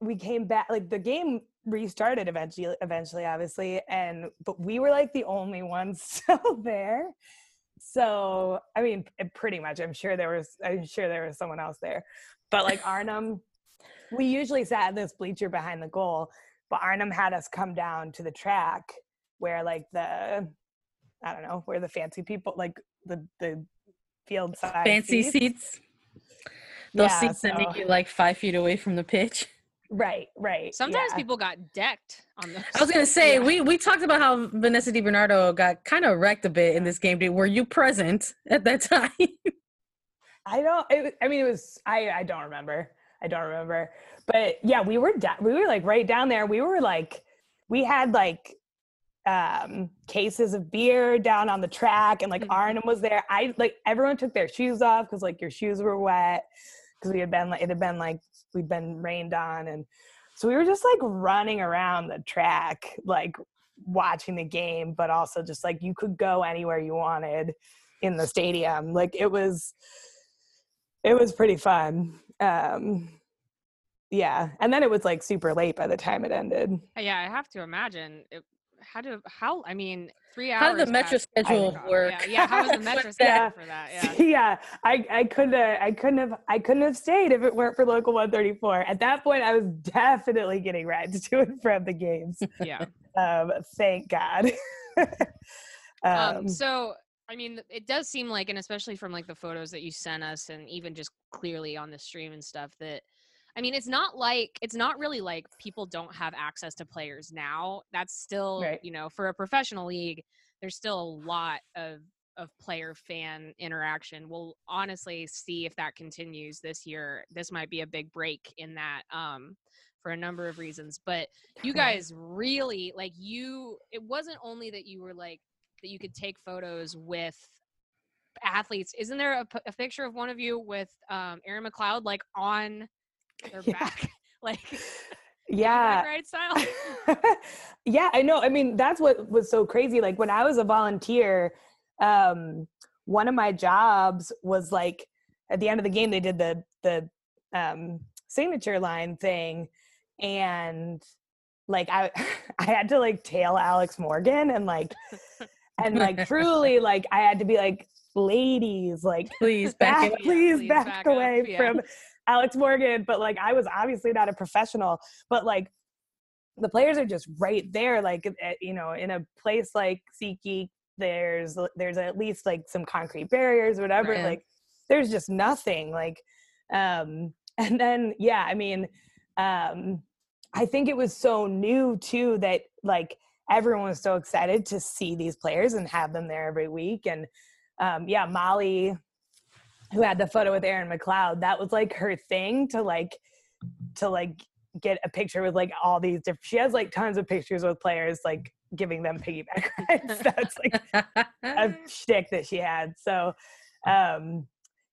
we came back like the game restarted eventually eventually obviously and but we were like the only ones still there so i mean pretty much i'm sure there was i'm sure there was someone else there but like arnim we usually sat in this bleacher behind the goal but arnim had us come down to the track where like the i don't know where the fancy people like the the field side Fancy seats. Those Yeah, seats that make you like five feet away from the pitch. Right right Sometimes yeah. people got decked on those. I was gonna say Yeah. we we talked about how Vanessa DiBernardo got kind of wrecked a bit in this game. Did- Were you present at that time? I don't. It, I mean, it was. I. I don't remember. I don't remember. But yeah, we were. Da- we were like right down there. We were like, we had like um cases of beer down on the track, and like Mhm. Arnim was there. I like everyone took their shoes off because like your shoes were wet because we had been like it had been like we'd been rained on, and so we were just like running around the track, like watching the game, but also just like you could go anywhere you wanted in the stadium. Like it was it was pretty fun. Um yeah. And then it was like super late by the time it ended. Yeah, I have to imagine. It, how do how? I mean, three hours. How did the Metra passed. schedule work? Yeah, yeah. How was the Metra schedule that? for that? Yeah. Yeah. I, I couldn't have I couldn't have I couldn't have stayed if it weren't for local 134. At that point I was definitely getting rides to and from the games. Yeah. Um thank God. Um, um, so I mean, it does seem like, and especially from like the photos that you sent us, and even just clearly on the stream and stuff, that I mean, it's not like it's not really like people don't have access to players now. That's still, Right. you know, for a professional league, there's still a lot of of player fan interaction. We'll honestly see if that continues this year. This might be a big break in that. Um, for a number of reasons but you guys really like you it wasn't only that you were like that you could take photos with athletes. Isn't there a, p- a picture of one of you with um, Erin McLeod like on their Yeah. back, like yeah. right style? yeah, I know. I mean, that's what was so crazy. Like when I was a volunteer, um, one of my jobs was like at the end of the game they did the the um, signature line thing, and like I I had to like tail Alex Morgan and like and like truly like I had to be like ladies like Please back back, please, please back, back up, away yeah. from Alex Morgan. But like, I was obviously not a professional, but like, the players are just right there. Like, you know, in a place like SeatGeek, there's there's at least like some concrete barriers, whatever. Right. Like, there's just nothing. Like, um, and then yeah, I mean, um, I think it was so new too that like everyone was so excited to see these players and have them there every week and um, yeah, Molly, who had the photo with Erin McLeod, that was like her thing to like, to like get a picture with like all these different. She has like tons of pictures with players, like giving them piggyback rides. That's like a shtick that she had. So, um,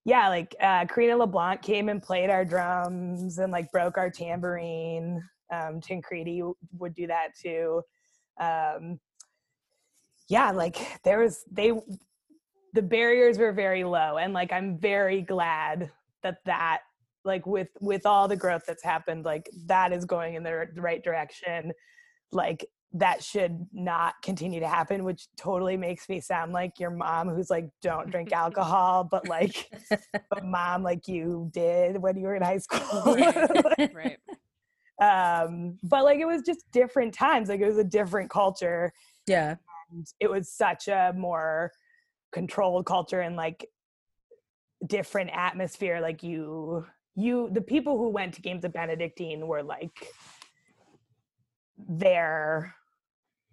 yeah, like uh, Karina LeBlanc came and played our drums and like broke our tambourine. Um, Tancredi would do that too. Um, yeah, like there was they the barriers were very low, and like I'm very glad that that like with with all the growth that's happened, like that is going in the right direction. Like that should not continue to happen which totally makes me sound like your mom who's like don't drink alcohol but like but mom like you did when you were in high school right. um but like it was just different times like it was a different culture yeah. and it was such a more controlled culture and like different atmosphere like you you the people who went to games of benedictine were like there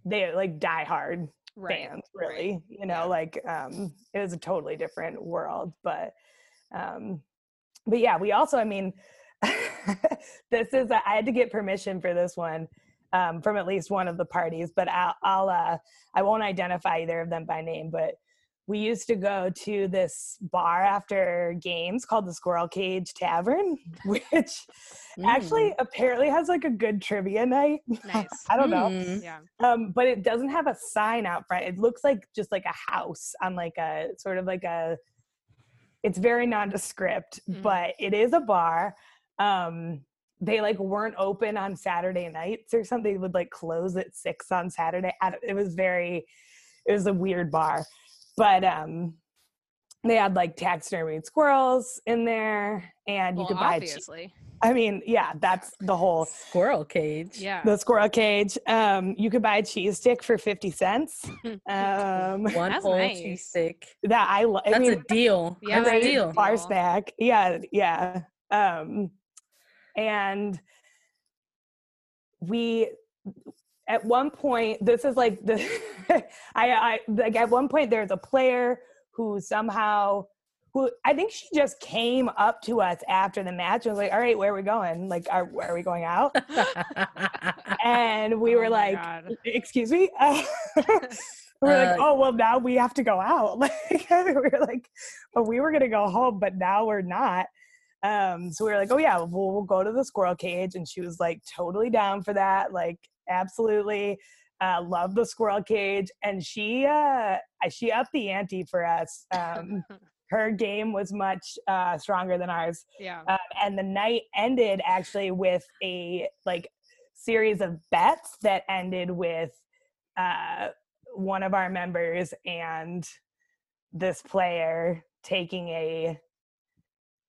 they like die hard Right. fans right. really you know Yeah. like um it was a totally different world but um but yeah we also i mean this is I had to get permission for this one um from at least one of the parties but i'll i'll uh i won't identify either of them by name but we used to go to this bar after games called the squirrel cage tavern which actually apparently has like a good trivia night Nice. i don't know Mm. Yeah. um, but it doesn't have a sign out front. It looks like just like a house on like a sort of like a. It's very nondescript, Mhm. but it is a bar. Um, they like weren't open on Saturday nights or something. They would like close at six on Saturday. It was very, it was a weird bar, but um, they had like taxidermied squirrels in there, and you Well, could buy. che- obviously. I mean, yeah, that's the whole Squirrel cage. Yeah. the squirrel cage. Um, you could buy a cheese stick for fifty cents. Um, One That's whole nice. cheese stick. that I, lo- I That's mean, a deal. Yeah, That's a that is a deal. bar deal. snack. Yeah, yeah. Um, and we at one point this is like the I, I like at one point there's a player who somehow who I think she just came up to us after the match and was like, "All right, where are we going? Like, are, are we going out?" And we Oh were like, God. excuse me we're like Uh, oh well now we have to go out like we were like but we were gonna go home but now we're not um so we were like oh yeah we'll, we'll go to the squirrel cage and she was like totally down for that like absolutely uh love the squirrel cage and she uh she upped the ante for us um her game was much uh stronger than ours yeah. um, and the night ended actually with a like series of bets that ended with uh, one of our members and this player taking a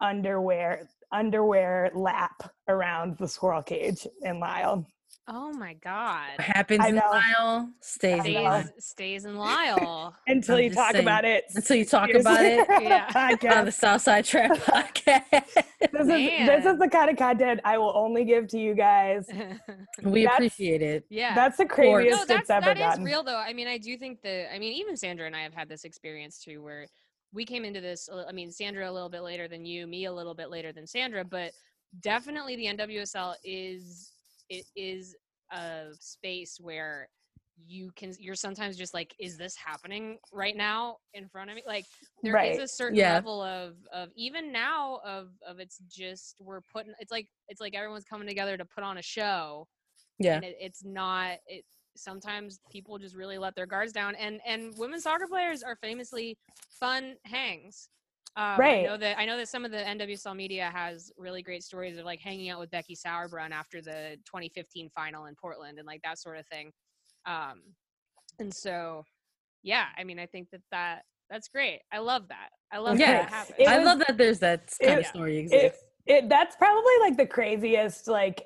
underwear underwear lap around the squirrel cage in Lisle. Oh my God. What happens in. Lisle stays in. Lisle. Stays, stays in Lisle. Until I'm you talk saying. about it. Until you talk about it on the Yeah. podcast. on the Southside Trap podcast. this is this is the kind of content I will only give to you guys. we That's- appreciate it. yeah. That's the Or- craziest no, that's it's ever that is gotten. real though. I mean, I do think that. I mean, even Sandra and I have had this experience too, where we came into this. uh, I mean, Sandra a little bit later than you, me a little bit later than Sandra, but definitely the NWSL is it is a space where you can you're sometimes just like is this happening right now in front of me like there is Right. a certain Yeah. level of of even now of of it's just we're putting it's like it's like everyone's coming together to put on a show Yeah. and it, it's not it sometimes people just really let their guards down and and women's soccer players are famously fun hangs um, I Right. know that I know that some of the NWSL media has really great stories of like hanging out with Becky Sauerbrunn after the 2015 final in Portland and like that sort of thing. Um, and so, yeah, I mean, I think that that that's great. I love that. I love Yeah, that that happens. It I was- love that there's that kind it- of story it, exists. it that's probably like the craziest like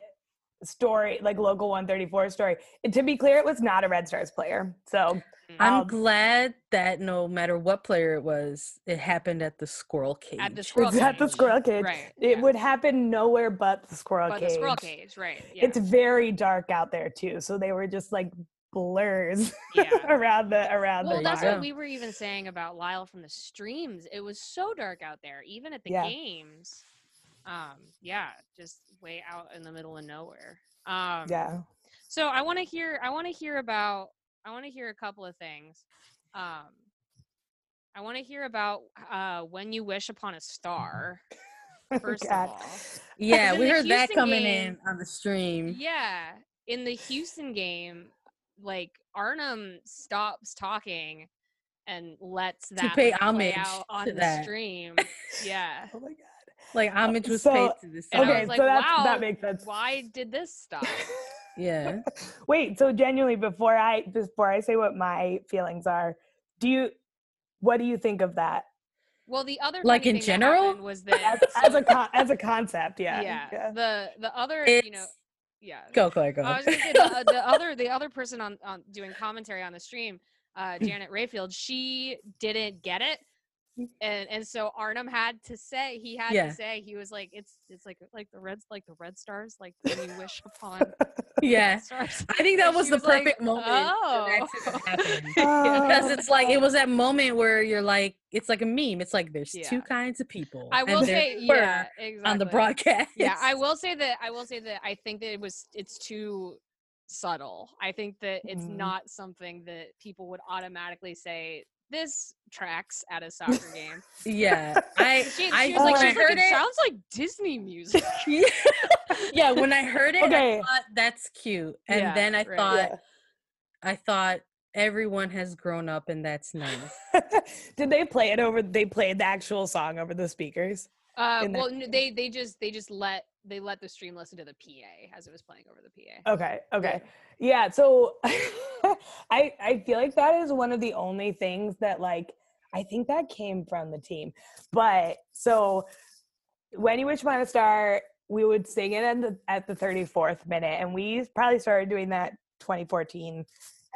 story like local 134 story And to be clear it was not a red stars player so I'm I'll- glad that no matter what player it was, it happened at the squirrel cage. at the squirrel it's at the squirrel cage right? it yeah. would happen nowhere but the squirrel but cage the squirrel cage, right? Yeah. it's very dark out there too so they were just like blurs yeah. around the around Well, the that's bar. what we were even saying about Lisle from the streams. It was so dark out there, even at the Yeah. games. Um, yeah, just way out in the middle of nowhere. Um, Yeah. So I want to hear. I want to hear about. I want to hear a couple of things. Um, I want to hear about uh, when you wish upon a star. First of all, Yeah, we the heard that coming game- in on the stream. yeah, in the Houston game, like Arnim stops talking and lets that pay play homage out on the that. stream. Yeah. Oh my god. Like homage was So- paid to this And I song. Okay, was like, so that's, wow, that makes sense. Why did this stop? Yeah. Wait, so genuinely, before I before I say what my feelings are, do you what do you think of that Well, the other Like in thing that general? was that as, as a con- as a concept? Yeah, yeah, the the other you know yeah Go, Claire, go. I was gonna say the, uh, the other the other person on, on doing commentary on the stream, uh, Janet Rayfield, she didn't get it, and and so Arnim had to say he had Yeah. to say he was like it's it's like like the reds like the red stars like when you wish upon yeah. I think that And was the was like, perfect moment "Oh." for that to happen. Because it's like it was that moment where you're like, it's like a meme. It's like there's two kinds of people. I will say yeah exactly on the broadcast. yeah i will say that i will say that i think that it was it's too subtle i think that it's Mhm. not something that people would automatically say this tracks at a soccer game Yeah, I, she, she I was like, she I like heard it it. sounds like disney music yeah. yeah, when I heard it, Okay. I thought that's cute, and Yeah, then I right. thought, Yeah. I thought everyone has grown up, and that's nice. Did they play it over? They played the actual song over the speakers. uh In that well n- they they just they just let they let the stream listen to the pa as it was playing over the pa Okay. Okay. Yeah. So I I feel like that is one of the only things that like I think that came from the team. But so when you wish upon a star, we would sing it at the at the 34th minute, and we probably started doing that 2014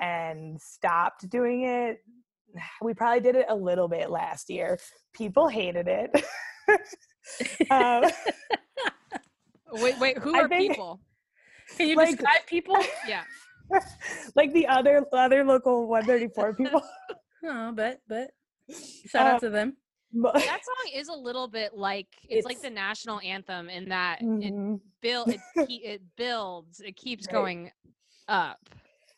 and stopped doing it. We probably did it a little bit last year. People hated it. um, wait wait who are think- people Can you Like- describe people? yeah like the other other local 134 people. No, but but shout out Uh, to them. But- that song is a little bit like it's, like the national anthem in that it Mhm. build it, it builds it keeps Right. going up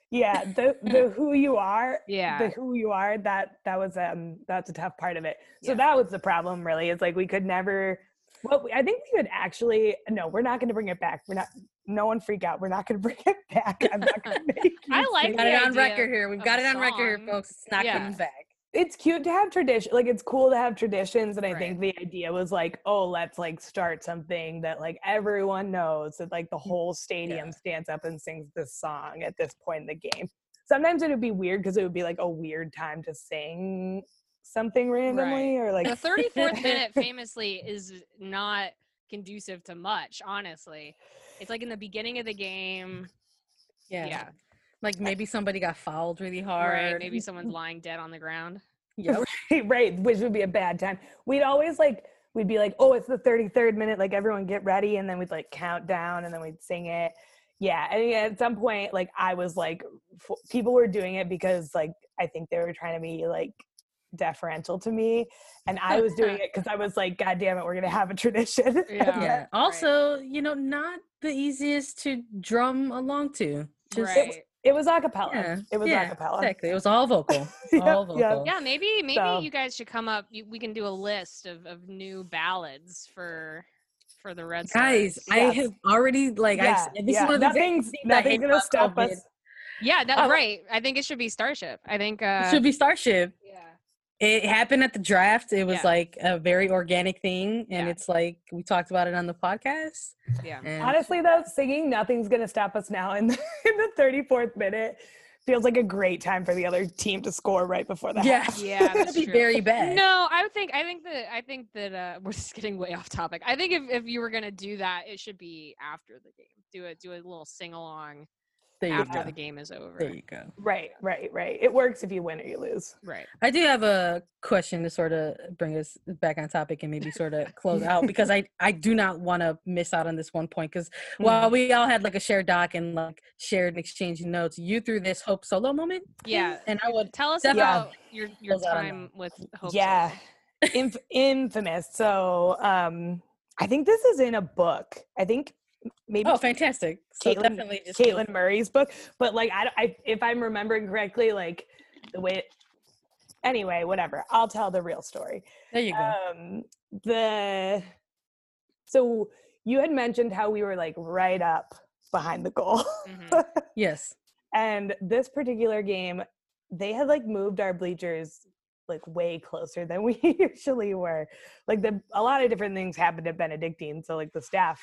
yeah, the the who you are, yeah the who you are. That that was um that's a tough part of it. So Yeah. that was the problem. Really, is like we could never. Well, we- I think we could actually. No, we're not going to bring it back. We're not. No one freak out. We're not going to bring it back. I'm not going to make. I like We got it on record here. We've got it on record here, folks. It's not Yeah. coming back. It's cute to have tradition like it's cool to have traditions and i Right. think the idea was like oh let's like start something that like everyone knows that like the mm, whole stadium stands up and sings this song at this point in the game. Sometimes it would be weird because it would be like a weird time to sing something randomly or like the 34th minute famously is not conducive to much honestly. It's like in the beginning of the game Yeah. yeah, Like maybe somebody got fouled really hard. right maybe someone's lying dead on the ground Yeah. right which would be a bad time we'd always like we'd be like oh it's the 33rd minute like everyone get ready and then we'd like count down and then we'd sing it yeah and yeah, at some point like i was like f- people were doing it because like i think they were trying to be like deferential to me and i was doing it because i was like god damn it we're gonna have a tradition Yeah. Yeah. right. Also, you know, not the easiest to drum along to. Just right it was a cappella yeah. it was yeah, a cappella Exactly. It was all vocal. all vocal. yeah. yeah maybe maybe So- you guys should come up you, we can do a list of, of new ballads for for the red Guys, Stars. I have already like I yeah, s- this yeah. is one of the nothing's things nothing's gonna stop COVID. us yeah that, Oh. right i think it should be starship i think uh It should be Starship. Yeah It happened at the draft. It was Yeah. like a very organic thing, and Yeah. it's like we talked about it on the podcast. yeah And Honestly, though, singing "Nothing's Gonna Stop Us Now" in the, in the 34th minute feels like a great time for the other team to score right before that. yeah, half. Yeah, it'd that's be true. very bad. No, I would think I think that I think that uh we're just getting way off topic. I think if, if you were gonna do that, it should be after the game. Do a do a little sing along there after the game is over. There you go. Right, right, right. It works if you win or you lose. Right. I do have a question to sort of bring us back on topic and maybe sort of close out because I I do not want to miss out on this one point because Mm-hmm. while we all had like a shared doc and like shared and exchanging notes, you threw this Hope solo moment, Yeah. and I would Tell us Definitely. about your your Close time with Hope. yeah, Solo. Inf- infamous. So, um, I think this is in a book. I think maybe Oh, fantastic! So Caitlin- definitely just Caitlin Murray's book, but like I, I if I'm remembering correctly, like the way. Anyway, whatever. I'll tell the real story. There you go. Um, the so you had mentioned how we were like right up behind the goal, Mhm. yes. and this particular game, they had like moved our bleachers like way closer than we usually were. Like the a lot of different things happened at Benedictine, so like the staff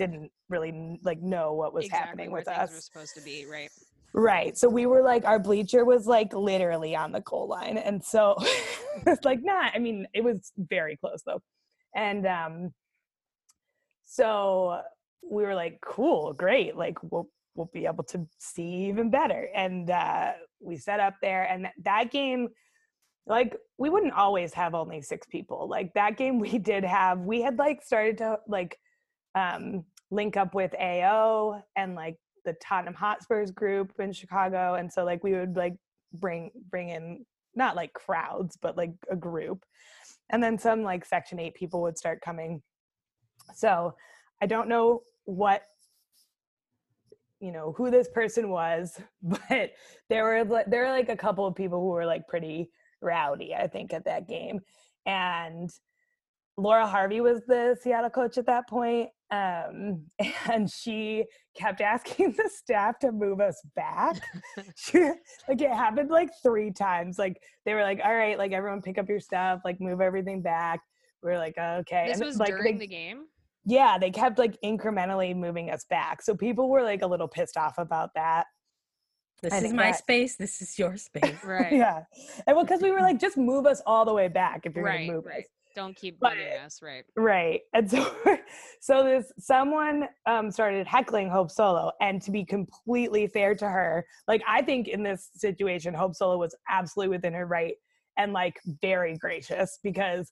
didn't really like know what was exactly happening where with us. were supposed to be, right? Right. So we were like, our bleacher was like literally on the goal line. And so it's like, not, I mean, it was very close though. And um, so we were like, cool, great. Like, we'll, we'll be able to see even better. And uh, we set up there. And th- that game, like, we wouldn't always have only six people. Like, that game we did have, we had like started to like um, link up with AO and like the Tottenham Hotspurs group in Chicago, and so like we would like bring bring in not like crowds, but like a group, and then some like Section Eight people would start coming. So I don't know what you know who this person was, but there were there were like a couple of people who were like pretty rowdy, I think, at that game, and Laura Harvey was the Seattle coach at that point, um, and she kept asking the staff to move us back. she, like it happened like three times. Like they were like, "All right, like everyone pick up your stuff, like move everything back." We are like, "Okay." This And, was like, during they- the game. yeah, they kept like incrementally moving us back. So people were like a little pissed off about that. This I is my that- space. This is your space. Right. Yeah, and well, because we were like, just move us all the way back if you're Right, gonna move right. us. Don't keep But- bugging us, right? Right. And so so this someone um started heckling Hope Solo and to be completely fair to her, like I think in this situation Hope Solo was absolutely within her right and like very gracious because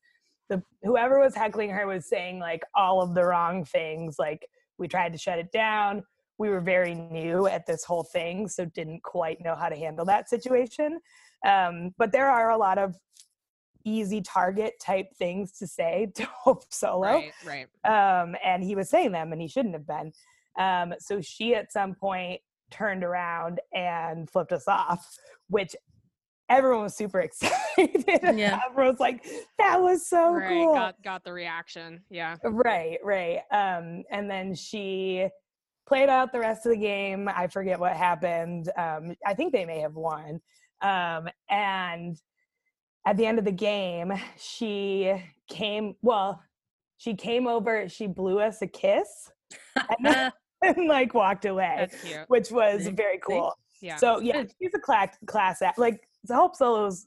the whoever was heckling her was saying like all of the wrong things like we tried to shut it down. We were very new at this whole thing so didn't quite know how to handle that situation. Um but there are a lot of easy target type things to say to Hope Solo Right, right. um, and he was saying them and he shouldn't have been um, so she at some point turned around and flipped us off which everyone was super excited Yeah. everyone was like that was so right. cool Got got the reaction. Yeah. right right um, and then she played out the rest of the game i forget what happened um, i think they may have won um, and at the end of the game she came well she came over she blew us a kiss and, then, and like walked away which was very cool Yeah. so yeah she's a class class act like the hope solo's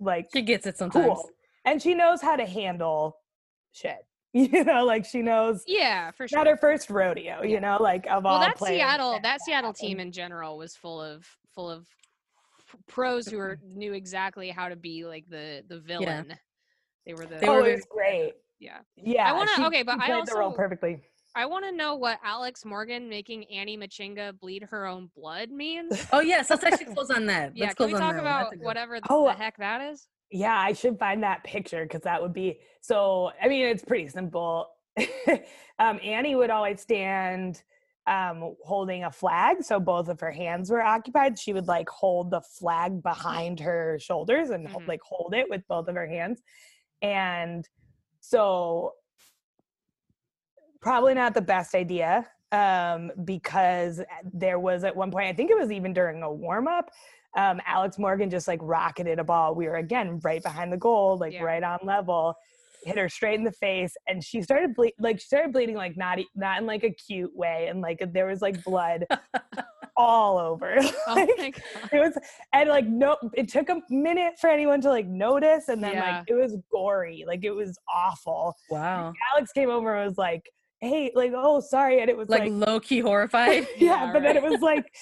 like she gets it sometimes. cool and she knows how to handle shit you know like she knows yeah, for sure. not her first rodeo you know like of well, all that Seattle, that Seattle team in general was full of full of pros who were knew exactly how to be like the the villain. They were the They oh were it was great yeah. yeah I wanna- okay, but she I played the role perfectly I want to know what Alex Morgan making Annie Machinga bleed her own blood means. Oh yes, let's actually close on that. yeah, Let's can close we talk about good- whatever the, Oh, the heck that is? Yeah, I should find that picture because that would be so. I mean, it's pretty simple. um, Annie would always stand um, holding a flag, so both of her hands were occupied. She would like hold the flag behind her shoulders and Mhm. like hold it with both of her hands. And so, probably not the best idea um, because there was at one point, I think it was even during a warm up, um, Alex Morgan just like rocketed a ball. We were again right behind the goal, like Yeah. right on level. Hit her straight in the face, and she started ble- like she started bleeding like not e- not in like a cute way, and like there was like blood all over. Oh Like, my god. it was and like no, it took a minute for anyone to like notice, and then Yeah. like it was gory, like it was awful. Wow. Alex came over and was like, "Hey, like oh sorry," and it was Like, like low key horrified. yeah, Yeah, but then it was like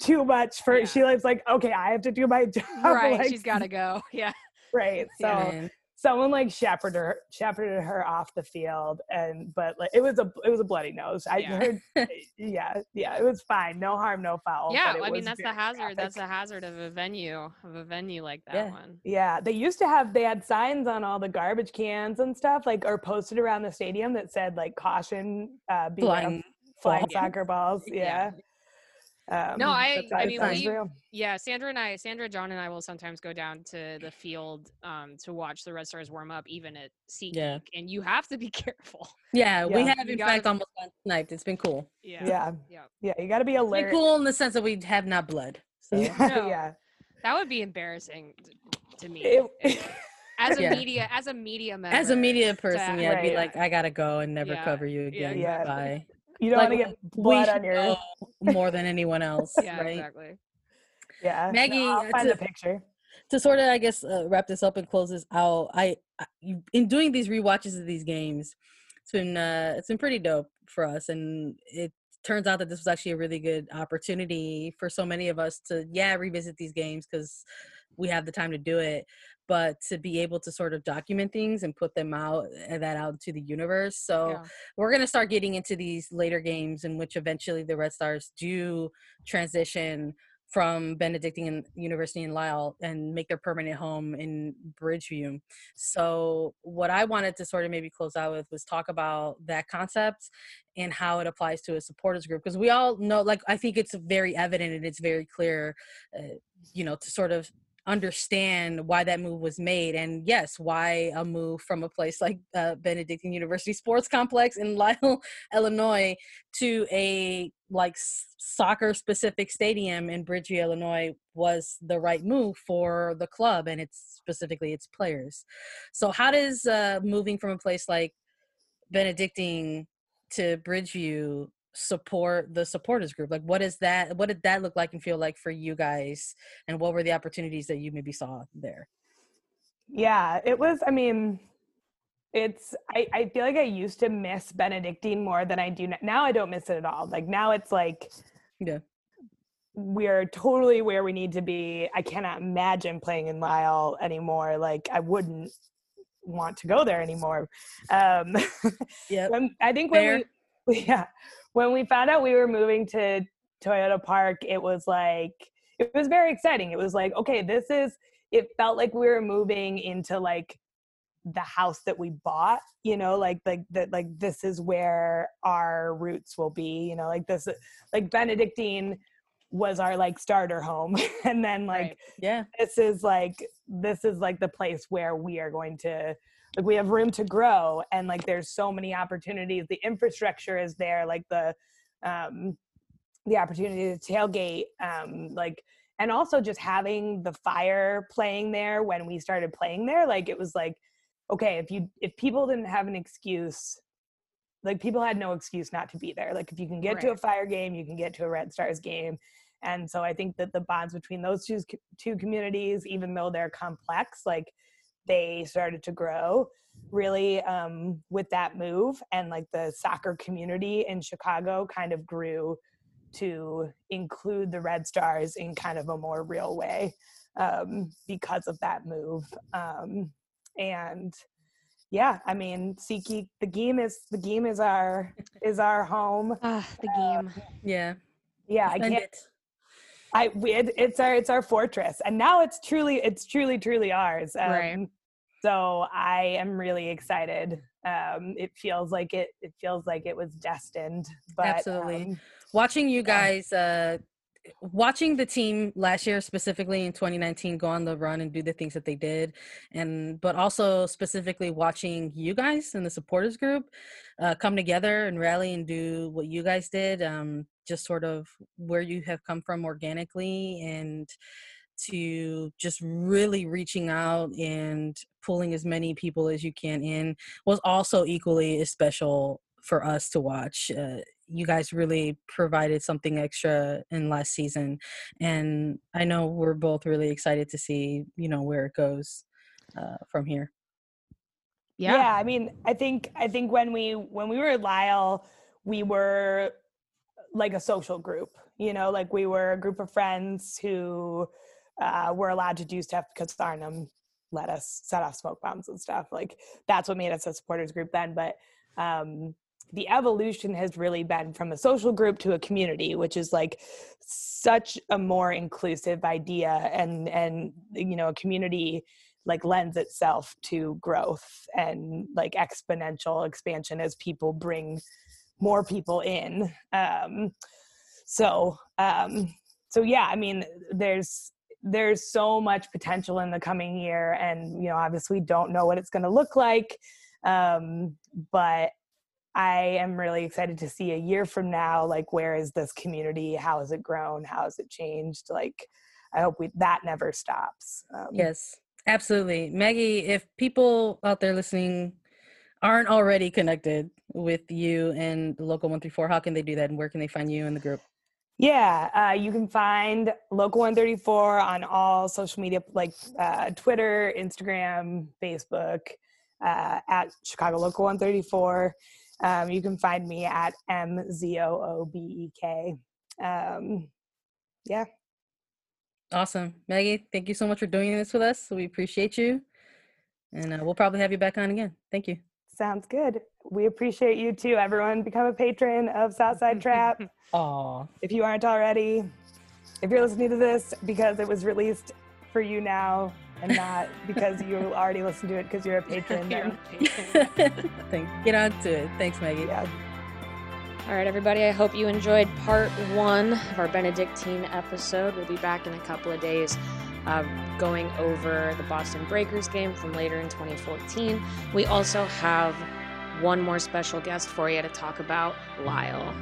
too much for Yeah. she was like, okay, I have to do my job. Right, like, she's got to go. Yeah. right. So. Someone like shepherded her, shepherded her off the field, and but like it was a it was a bloody nose. I Yeah. heard, yeah, yeah, it was fine, no harm, no foul. yeah, but it I mean that's the hazard. That's the hazard of a venue of a venue like that Yeah. one. Yeah, they used to have they had signs on all the garbage cans and stuff, like or posted around the stadium that said like caution, uh, of Flying flying soccer balls. Yeah. Yeah. Um, No, I- I mean, we- Yeah, Sandra and I, Sandra, John, and I will sometimes go down to the field um, to watch the Red Stars warm up, even at SeatGeek, Yeah. and you have to be careful. Yeah, we have You in gotta fact be- almost gotten sniped. It's been cool. Yeah, Yeah, yeah. yeah, you got to be It's alert. been cool in the sense that we have not blood. So Yeah, No. yeah. That would be embarrassing to me It- as a Yeah. media as a media member. as a media person, yeah, I'd be Right. like, I gotta go and never Yeah, cover you yeah, again. Yeah. Bye. You don't Like, want to get blood should on your. more than anyone else, Yeah, right? exactly. Yeah, no, Maggie, I'll uh, find to- the picture. to sort of i guess uh, wrap this up and close this out i, I in doing these rewatches of these games it's been uh it's been pretty dope for us and it turns out that this was actually a really good opportunity for so many of us to yeah revisit these games because we have the time to do it but to be able to sort of document things and put them out and that out to the universe so Yeah. we're going to start getting into these later games in which eventually the Red Stars do transition from Benedictine University in Lisle and make their permanent home in Bridgeview. So, what I wanted to sort of maybe close out with was talk about that concept and how it applies to a supporters group because we all know, like, I think it's very evident and it's very clear, uh, you know, to sort of understand why that move was made and yes why a move from a place like uh, benedictine university sports complex in lisle illinois to a like soccer specific stadium in bridgeview illinois was the right move for the club and it's specifically its players. So how does uh, moving from a place like benedictine to bridgeview support the supporters group like what is that what did that look like and feel like for you guys and what were the opportunities that you maybe saw there Yeah, it was. I mean, it's. I, I feel like I used to miss Benedictine more than I do now. Now I don't miss it at all. Like now it's like, Yeah. we're totally where we need to be. I cannot imagine playing in Lisle anymore. Like I wouldn't want to go there anymore. Um, yeah I think when we, yeah, when we found out we were moving to Toyota Park, it was like it was very exciting. It was like, okay, this is. It felt like we were moving into like the house that we bought. You know, like like that like this is where our roots will be. You know, like this like Benedictine was our like starter home, and then like Right. yeah this is like this is like the place where we are going to like we have room to grow and like there's so many opportunities. The infrastructure is there like the um the opportunity to tailgate um like and also just having the fire playing there when we started playing there like it was like okay if you if people didn't have an excuse like people had no excuse not to be there. Like if you can get to a fire game you can get to a red stars game. And so i think that the bonds between those two two communities even though they're complex like they started to grow really um, with that move and like the soccer community in chicago kind of grew to include the red stars in kind of a more real way um, because of that move um, and yeah i mean Siki, the game is the game is our is our home Ah, the game. yeah yeah i Defend can't it. I we, it, it's our it's our fortress, and now it's truly it's truly truly ours. Um, Right. So I am really excited. Um, it feels like it it feels like it was destined. But Absolutely. um, watching you guys uh watching the team last year specifically in 2019 go on the run and do the things that they did and but also specifically watching you guys and the supporters group uh, come together and rally and do what you guys did um, just sort of where you have come from organically and to just really reaching out and pulling as many people as you can in was also equally as special for us to watch. Uh, you guys really provided something extra in last season, and I know we're both really excited to see you know where it goes uh, from here. yeah. Yeah. I mean, I think I think when we when we were at Lisle, we were like a social group. You know, like we were a group of friends who uh, were allowed to do stuff because Arnim let us set off smoke bombs and stuff. Like that's what made us a supporters group then. But um, the evolution has really been from a social group to a community, which is like such a more inclusive idea and and you know a community like lends itself to growth and like exponential expansion as people bring more people in. Um so um so yeah i mean there's there's so much potential in the coming year and you know obviously don't know what it's going to look like um but i am really excited to see a year from now like where is this community? How has it grown? How has it changed? Like i hope we that never stops um, yes absolutely. Maggie if people out there listening aren't already connected with you and the local 134 how can they do that and where can they find you in the group? Yeah, uh, you can find Local 134 on all social media like uh, Twitter, Instagram, Facebook, uh, at Chicago Local 134. Um, you can find me at M Z O O B E K. Um, yeah. Awesome. Maggie, thank you so much for doing this with us. We appreciate you. And uh, we'll probably have you back on again. Thank you. Sounds good. We appreciate you too, everyone. Become a patron of Southside Trap. Aw. If you aren't already, if you're listening to this because it was released for you now and not because you already listened to it because you're a patron. you're a patron. Get on to it. Thanks, Maggie. Yeah. All right, everybody. I hope you enjoyed part one of our Benedictine episode. We'll be back in a couple of days uh, going over the Boston Breakers game from later in 2014. We also have one more special guest for you to talk about Lisle.